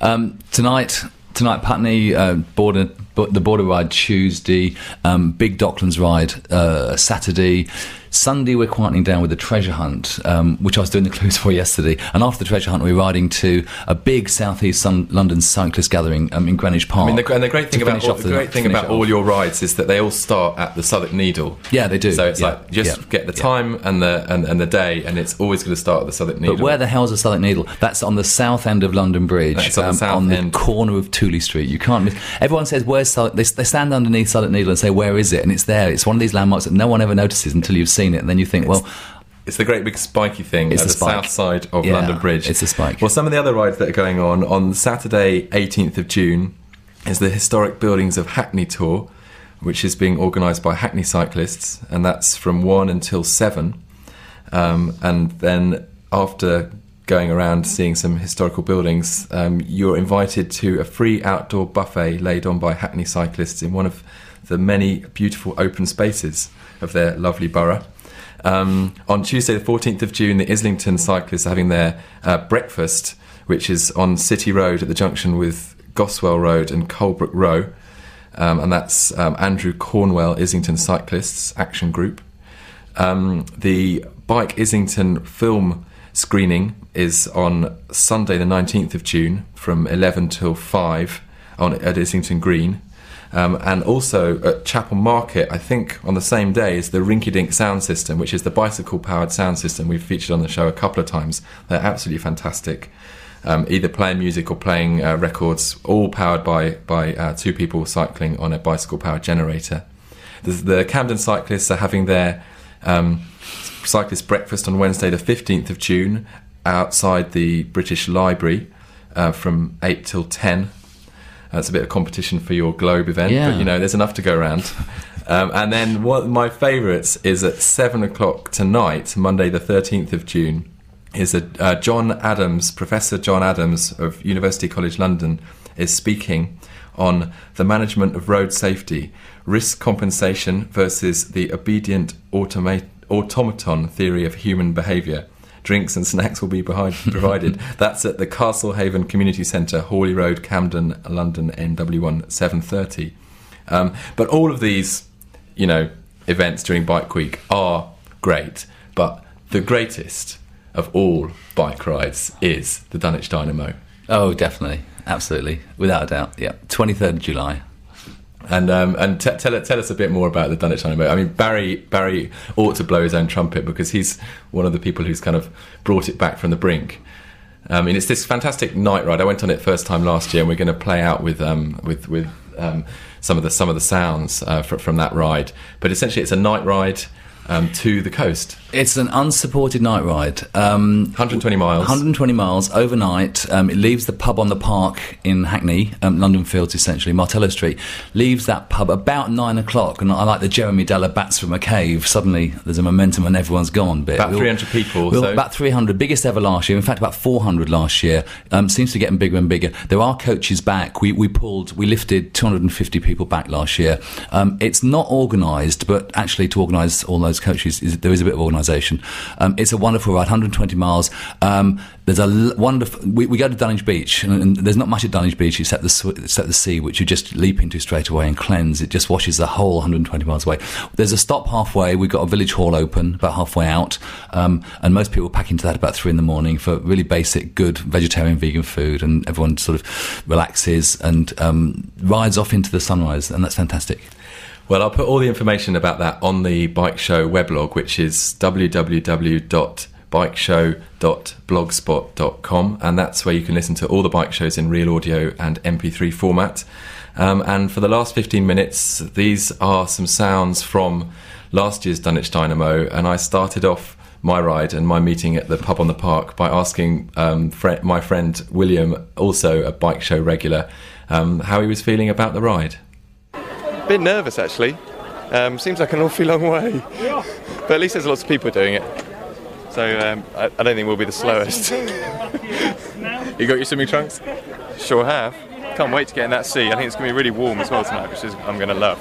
S13: um, tonight, tonight Putney uh, border, bo- the border ride Tuesday, um, Big Docklands ride uh, Saturday. Sunday we're quieting down with the treasure hunt, um, which I was doing the clues for yesterday. And after the treasure hunt, we're riding to a big southeast Sun- London cyclist gathering um, in Greenwich Park.
S1: I mean, the, and the great thing about all, the great thing about all your rides is that they all start at the Southwark Needle.
S13: Yeah, they do.
S1: So it's
S13: Yeah,
S1: like just
S13: yeah.
S1: get the time and the and, and the day, and it's always going to start at the Southwark Needle.
S13: But where the hell's the Southwark Needle? That's on the south end of London Bridge,
S1: That's on the south
S13: on the corner of Tooley Street. You can't miss. Everyone says, "Where's Southwark?" They, they stand underneath Southwark Needle and say, "Where is it?" And it's there. It's one of these landmarks that no one ever notices until you've seen it, and then you think, "Well,
S1: It's the great big spiky thing
S13: It's
S1: at
S13: the
S1: the,
S13: spike.
S1: south side of
S13: Yeah,
S1: London Bridge.
S13: it's a spike.
S1: Well, some of the other rides that are going on on Saturday, 18th of June, is the Historic Buildings of Hackney tour, which is being organised by Hackney cyclists, and that's from one until seven. Um, and then after going around seeing some historical buildings, um, you're invited to a free outdoor buffet laid on by Hackney cyclists in one of the many beautiful open spaces of their lovely borough. Um, on Tuesday, the 14th of June, the Islington cyclists are having their uh, breakfast, which is on City Road at the junction with Goswell Road and Colebrook Row. Um, and that's um, Andrew Cornwell Islington Cyclists Action Group. Um, the Bike Islington film screening is on Sunday, the 19th of June, from 11 till 5 on, at Islington Green. Um, and also at Chapel Market, I think on the same day, is the Rinky Dink sound system, which is the bicycle powered sound system we've featured on the show a couple of times. They're absolutely fantastic. Um, either playing music or playing uh, records, all powered by, by uh, two people cycling on a bicycle powered generator. The, the Camden cyclists are having their um, cyclist breakfast on Wednesday, the 15th of June, outside the British Library uh, from 8 till 10. That's a bit of competition for your Globe event,
S13: Yeah.
S1: but you know, there's enough to go around. um, and then one of my favourites is at 7 o'clock tonight, Monday, the 13th of June, is a uh, John Adams, Professor John Adams of University College London, is speaking on the management of road safety, risk compensation versus the obedient automa- automaton theory of human behaviour. Drinks and snacks will be behind, provided. That's at the Castlehaven Community Centre, Hawley Road, Camden, London, NW1 730. Um, but all of these, you know, events during Bike Week are great, but the greatest of all bike rides is the Dunwich Dynamo.
S13: Oh, definitely, absolutely, without a doubt. Yeah, twenty third of July.
S1: And um, and t- tell tell us a bit more about the Dunwich Dynamo. I mean, Barry Barry ought to blow his own trumpet because he's one of the people who's kind of brought it back from the brink. I mean, it's this fantastic night ride. I went on it first time last year, and we're going to play out with um, with with um, some of the some of the sounds uh, fr- from that ride. But essentially, it's a night ride um, to the coast.
S13: It's an unsupported night ride. Um,
S1: 120 miles.
S13: 120 miles overnight. Um, it leaves the pub on the park in Hackney, um, London Fields essentially, Martello Street. Leaves that pub about nine o'clock, and I like the Jeremy Deller bats from a cave. Suddenly there's a momentum and everyone's gone. Bit.
S1: About
S13: We'll-
S1: 300 people.
S13: we'll-
S1: so
S13: About 300, biggest ever last year. In fact, about 400 last year. Um, seems to be getting bigger and bigger. There are coaches back. We, we pulled, we lifted 250 people back last year. Um, it's not organised, but actually to organise all those coaches, is, there is a bit of organisation. Um, it's a wonderful ride, 120 miles. Um, there's a l- wonderful. We, we go to Dunwich Beach, and, and there's not much at Dunwich Beach except the except the sea, which you just leap into straight away and cleanse. It just washes the whole 120 miles away. There's a stop halfway. We've got a village hall open about halfway out, um, and most people pack into that about three in the morning for really basic, good vegetarian, vegan food, and everyone sort of relaxes and um, rides off into the sunrise, and that's fantastic.
S1: Well, I'll put all the information about that on the Bike Show weblog, which is www.bikeshow.blogspot.com, and that's where you can listen to all the bike shows in real audio and MP3 format. Um, and for the last 15 minutes, these are some sounds from last year's Dunwich Dynamo, and I started off my ride and my meeting at the pub on the park by asking um, my friend William, also a bike show regular, um, how he was feeling about the ride.
S24: Bit nervous actually. Um, seems like an awfully long way, but at least there's lots of people doing it. So um, I, I don't think we'll be the slowest. you got your swimming trunks? Sure have. Can't wait to get in that sea. I think it's going to be really warm as well tonight, which is I'm going to love.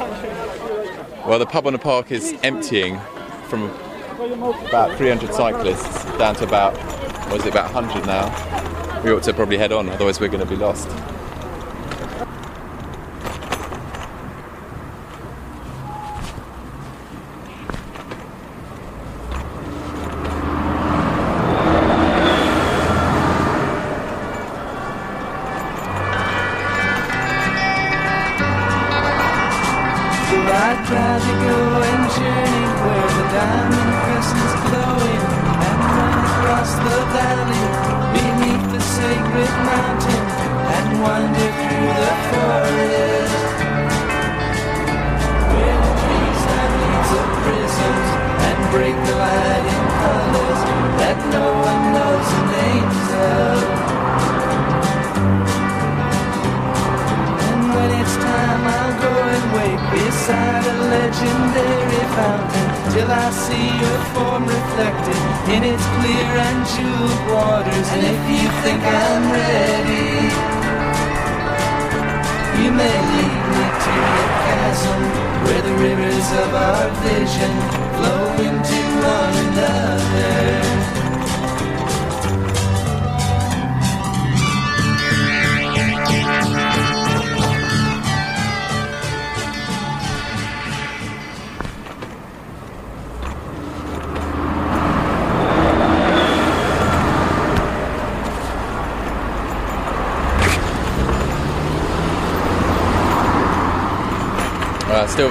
S24: Well, the pub on the park is emptying from about 300 cyclists down to about, what is it, about 100 now. We ought to probably head on, otherwise we're going to be lost.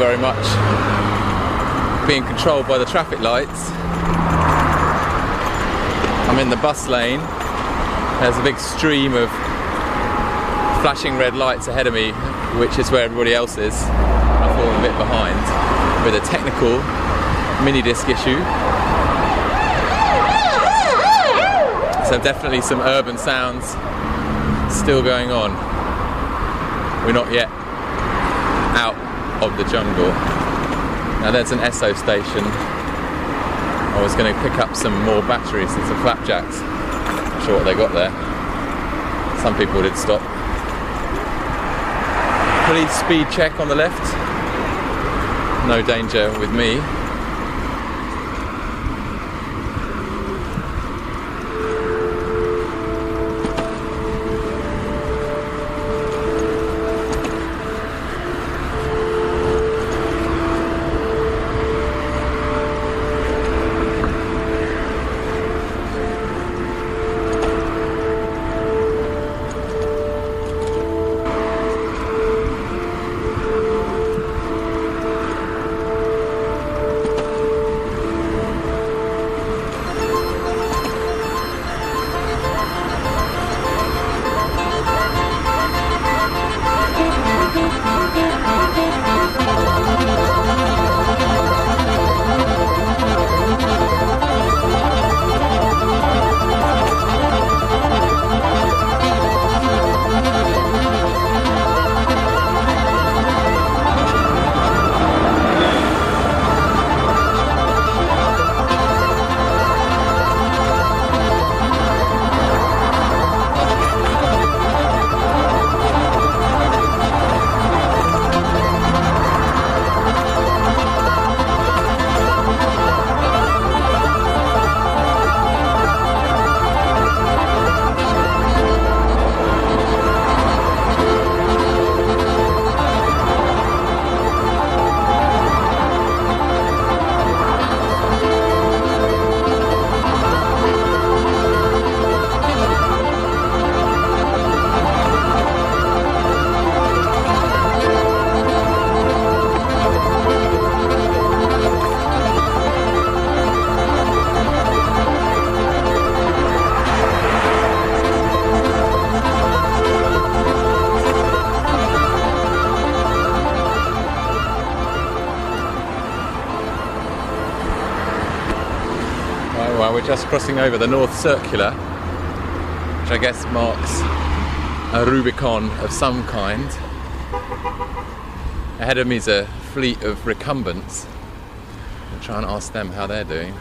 S24: Very much being controlled by the traffic lights. I'm in the bus lane. There's a big stream of flashing red lights ahead of me, which is where everybody else is. I've fallen a bit behind with a technical mini disc issue. So definitely some urban sounds still going on. We're not yet of the jungle. Now there's an Esso station. I was going to pick up some more batteries and some flapjacks. Not sure what they got there. Some people did stop. Police speed check on the left. No danger with me.
S6: Crossing over the North Circular, which I guess marks a Rubicon of some kind. Ahead of me is a fleet of recumbents. I'll try and ask them how they're doing.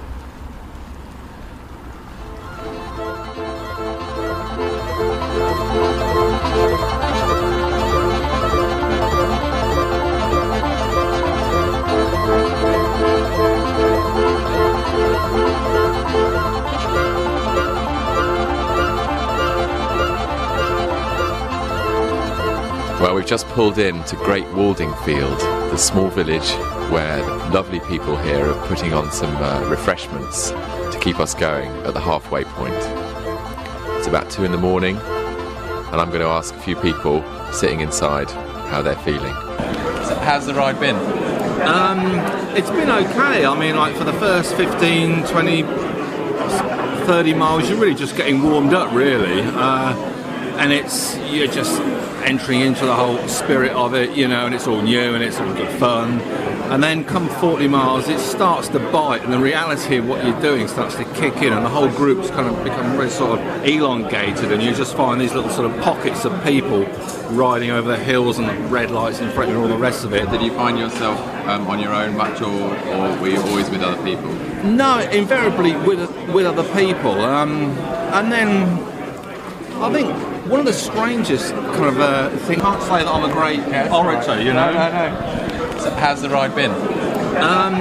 S6: Just pulled in to Great Waldingfield, the small village where lovely people here are putting on some uh, refreshments to keep us going at the halfway point. It's about two in the morning, and I'm going to ask a few people sitting inside how they're feeling. So how's the ride been?
S25: Um, it's been okay. I mean, like for the first 15, 20, 30 miles, you're really just getting warmed up, really. Uh, and it's, you're just entering into the whole spirit of it, you know, and it's all new and it's all good fun. And then come 40 miles, it starts to bite, and the reality of what you're doing starts to kick in, and the whole group's kind of become very sort of elongated, and you just find these little sort of pockets of people riding over the hills and the red lights in front and all the rest of it.
S6: Did you find yourself um, on your own much, or, or were you always with other people?
S25: No, invariably with with other people, um, and then I think one of the strangest kind of uh, things. Can't say that I'm a great orator, you know.
S6: No, no, no. So how's the ride been?
S25: Um,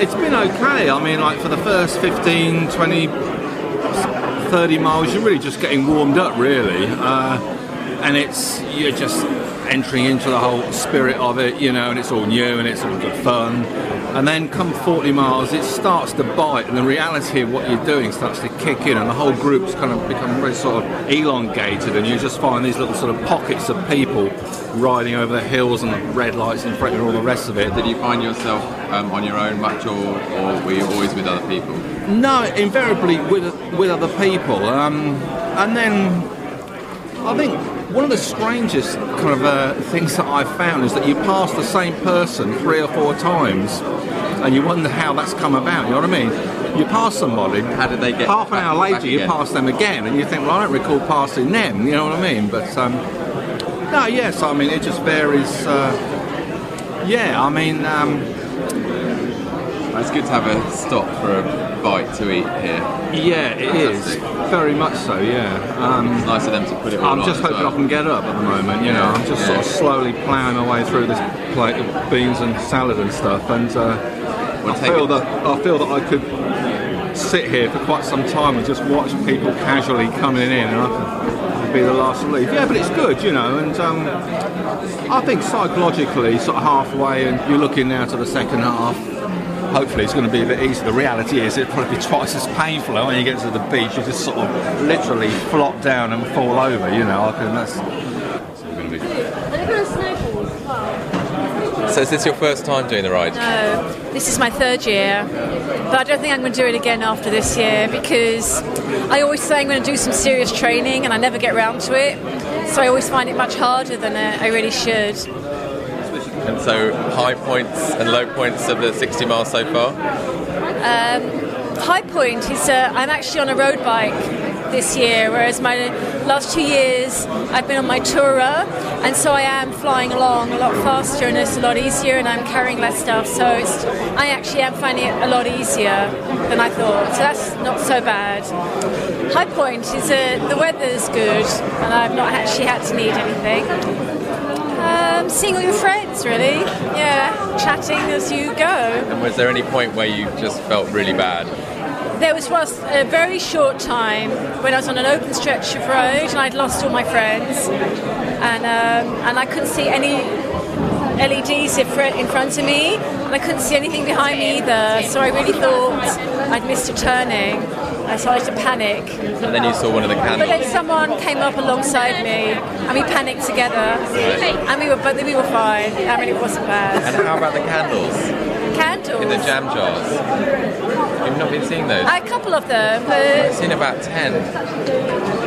S25: it's been okay. I mean, like for the first 15, 20, 30 miles, you're really just getting warmed up, really. Uh, and it's, you're just entering into the whole spirit of it, you know, and it's all new and it's all good fun. And then come 40 miles, it starts to bite, and the reality of what you're doing starts to kick in, and the whole group's kind of become very sort of elongated, and you just find these little sort of pockets of people riding over the hills and the red lights in front and all the rest of it.
S6: Did you find yourself um, on your own much, or, or were you always with other people?
S25: No, invariably with with other people, um, and then I think one of the strangest kind of uh, things that I've found is that you pass the same person three or four times, and you wonder how that's come about. You know what I mean? You pass somebody,
S6: how did they get
S25: half an hour later? You pass them again, and you think, well, I don't recall passing them. You know what I mean? But um, no, yes, I mean it just varies. Uh, yeah, I mean. Um,
S6: It's good to have a stop for a bite to eat here.
S25: Yeah, it is very much so. Yeah, um,
S6: it's nice of them to put it.
S25: I'm just hoping
S6: well.
S25: I can get up at the moment. You know, I'm just sort of slowly ploughing my way through this plate of beans and salad and stuff, and uh, I feel
S6: it-
S25: that I feel that I could sit here for quite some time and just watch people casually coming in, and I could be the last to leave. Yeah, but it's good, you know, and um, I think psychologically, sort of halfway, and you're looking now to the second half. Hopefully, it's going to be a bit easier. The reality is, it'll probably be twice as painful. And when you get to the beach, you just sort of literally flop down and fall over. You know, I can, that's
S6: So is this your first time doing the ride?
S26: No, this is my third year, but I don't think I'm going to do it again after this year because I always say I'm going to do some serious training and I never get around to it. So I always find it much harder than I really should.
S6: And so high points and low points of the 60 miles so far.
S26: Um, high point is uh, I'm actually on a road bike this year, whereas my last two years I've been on my tourer, and so I am flying along a lot faster and it's a lot easier, and I'm carrying less stuff. So I actually am finding it a lot easier than I thought. So that's not so bad. High point is uh, the weather's good, and I've not actually had to need anything. Um, seeing all your friends, really. Yeah, chatting as you go.
S6: And was there any point where you just felt really bad?
S26: There was once a very short time when I was on an open stretch of road and I'd lost all my friends, and um, and I couldn't see any LEDs in in front of me, and I couldn't see anything behind me either. So I really thought I'd missed a turning. I started to panic.
S6: And then you saw one of the candles.
S26: But then someone came up alongside me, and we panicked together, and we were but we were fine. I mean, it wasn't bad.
S6: And how about the candles?
S26: candles.
S1: in the jam jars. You've not been seeing those?
S26: A couple of them, But...
S1: I've seen about ten.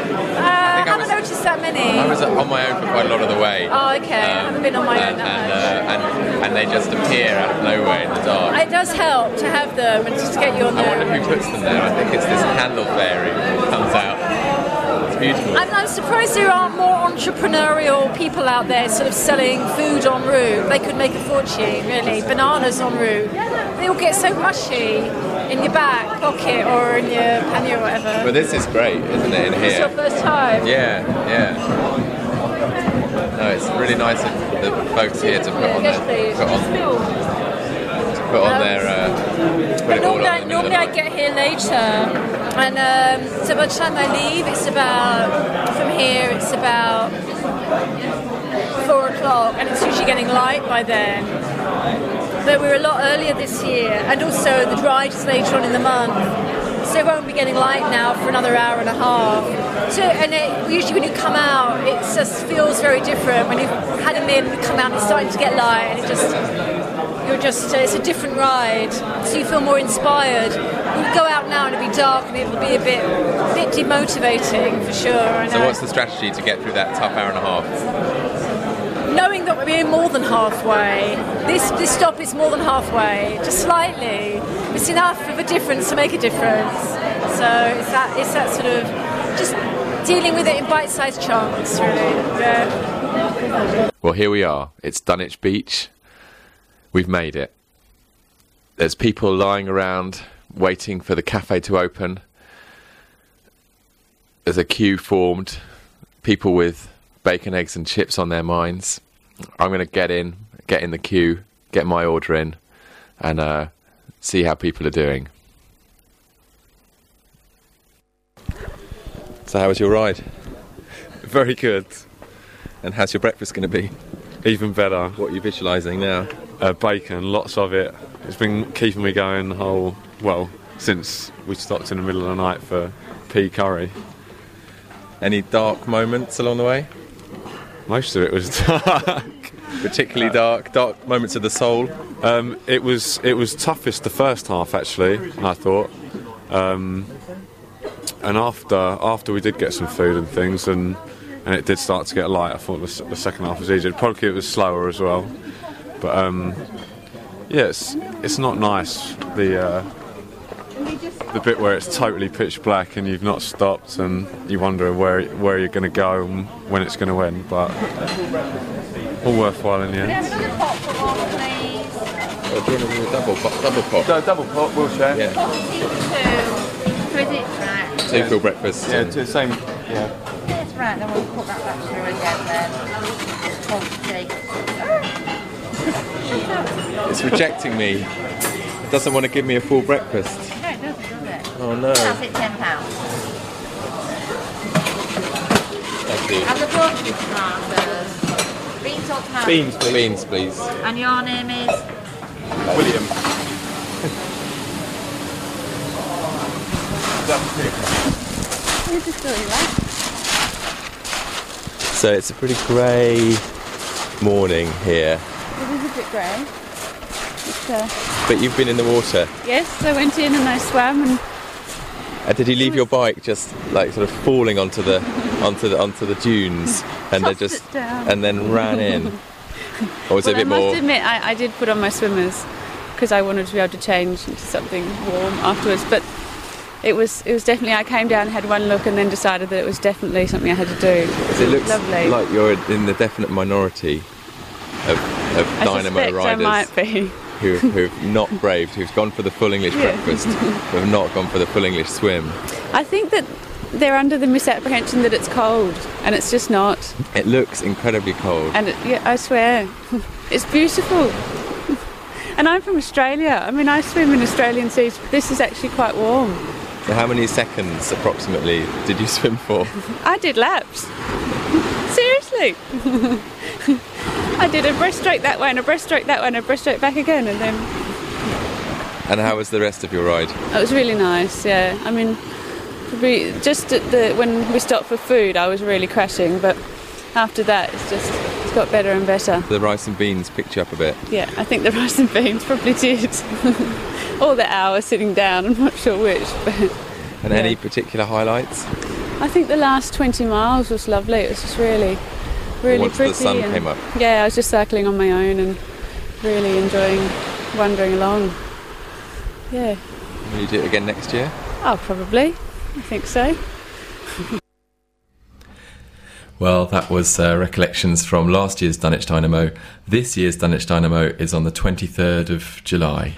S26: I haven't noticed that many.
S1: I was on my own for quite a lot of the way.
S26: Oh, okay. I haven't been on my
S1: and,
S26: own that
S1: and,
S26: much.
S1: uh, and, and they just appear out of nowhere in the dark.
S26: It does help to have them and just to get you on
S1: I
S26: there.
S1: wonder who puts them there. I think it's this candle fairy who comes out. It's beautiful.
S26: I'm, I'm surprised there aren't more entrepreneurial people out there sort of selling food en route. They could make a fortune, really. Bananas en route. They all get so mushy in your back pocket or in your pannier or whatever.
S1: But this is great, isn't it, in here.
S26: It's your first time.
S1: Yeah, yeah. No, it's really nice of the folks here to put on
S26: Yes,
S1: their, put on, to put on their, uh, put all
S26: Normally, I, normally I get here later, and um, so by the time I leave, it's about from here. It's about four o'clock, and it's usually getting light by then. But we're a lot earlier this year, and also the ride is later on in the month, so it won't be getting light now for another hour and a half. So, and it, usually when you come out, it just feels very different. When you've had a and come out, and it's starting to get light, and it just you're just uh, it's a different ride so you feel more inspired you go out now and it'll be dark and it'll be a bit bit demotivating for sure
S1: So what's the strategy to get through that tough hour and a half?
S26: We're more than halfway this this stop is more than halfway just slightly it's enough of a difference to make a difference so it's that it's that sort of just dealing with it in bite-sized chunks really yeah.
S1: Well, here we are. It's Dunwich Beach. We've made it. There's people lying around waiting for the cafe to open. There's a queue formed. People with bacon, eggs, and chips on their minds. I'm going to get in, get in the queue, get my order in, and uh, see how people are doing. So, how was your ride?
S27: Very good.
S1: And how's your breakfast going to be?
S27: Even better.
S1: What are you visualising now?
S27: Uh, bacon, lots of it. It's been keeping me going the whole, well, since we stopped in the middle of the night for pea curry.
S1: Any dark moments along the way?
S27: Most of it was dark.
S1: Particularly dark, dark moments of the soul.
S27: Um, it was it was toughest the first half actually. I thought, um, and after after we did get some food and things, and and it did start to get light. I thought the, the second half was easier. Probably it was slower as well, but um, yeah, it's it's not nice the. Uh, the bit where it's totally pitch black and you've not stopped and you wonder where where you're going to go and when it's going to end, but all worthwhile in the end.
S1: Do you want a double pot? Double pot.
S27: No, double pot, we'll share.
S1: Yeah. Two full breakfast.
S27: Yeah, to the same. Yeah.
S28: Yes, right, then we'll put that back through again then. Oh,
S1: It's rejecting me. It doesn't want to give me a full breakfast.
S28: No, it doesn't, does it?
S1: Oh no.
S28: That's it, ten pounds.
S1: Thank you.
S28: And the broccoli tomatoes. Beans or tomatoes?
S1: Beans, please. Beans, please.
S28: And your name is?
S1: William.
S28: You just do it, right?
S1: So it's a pretty grey morning here,
S29: It is a bit grey. Uh,
S1: but you've been in the water.
S29: yes, I went in and I swam and
S1: And did you leave your bike just like sort of falling onto the onto the onto the dunes and they just and then ran in? Or was
S29: well,
S1: it a bit
S29: I must
S1: more?
S29: admit, I, I did put on my swimmers because I wanted to be able to change into something warm afterwards. But it was it was definitely. I came down, had one look, and then decided that it was definitely something I had to do.
S1: It looks
S29: lovely.
S1: like you're in the definite minority of, of
S29: I
S1: Dynamo
S29: suspect I
S1: riders
S29: might be.
S1: Who who've not braved, who've gone for the full English
S29: Yeah.
S1: breakfast, who have not gone for the full English swim.
S29: I think that they're under the misapprehension that it's cold, and it's just not.
S1: It looks incredibly cold.
S29: And it, yeah, I swear, it's beautiful. And I'm from Australia. I mean, I swim in Australian seas. But this is actually quite warm.
S1: So how many seconds approximately did you swim for?
S29: I did laps. Seriously. I did a breaststroke that way and a breaststroke that way and a breaststroke back again, and then
S1: And how was the rest of your ride?
S29: it was really nice. Yeah, I mean, probably just at the when we stopped for food, I was really crashing, but after that, it's just it's got better and better.
S1: The rice and beans picked you up a bit.
S29: Yeah, I think the rice and beans probably did. All the hour sitting down, I'm not sure which. But
S1: And any particular highlights?
S29: I think the last 20 miles was lovely. It was just really, really
S1: Once the
S29: pretty.
S1: sun came up.
S29: Yeah, I was just cycling on my own and really enjoying wandering along. Yeah.
S1: Will you do it again next year?
S29: Oh, probably. I think so.
S1: Well, that was uh, recollections from last year's Dunwich Dynamo. This year's Dunwich Dynamo is on the 23rd of July.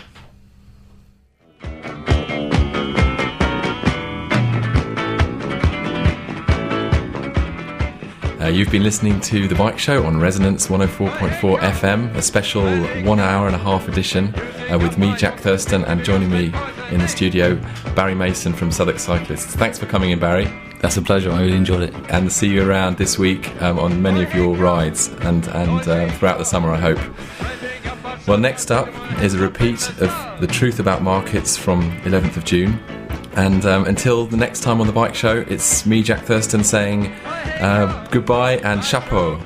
S1: Uh, you've been listening to The Bike Show on Resonance 104.4 FM, a special one hour and a half edition uh, with me, Jack Thurston, and joining me in the studio, Barry Mason from Southwark Cyclists. Thanks for coming in, Barry.
S13: That's a pleasure. I really enjoyed it.
S1: And see you around this week um, on many of your rides and, and uh, throughout the summer, I hope. Well, next up is a repeat of The Truth About Markets from 11th of June. And um, until the next time on the bike show, it's me, Jack Thurston, saying uh, goodbye and chapeau.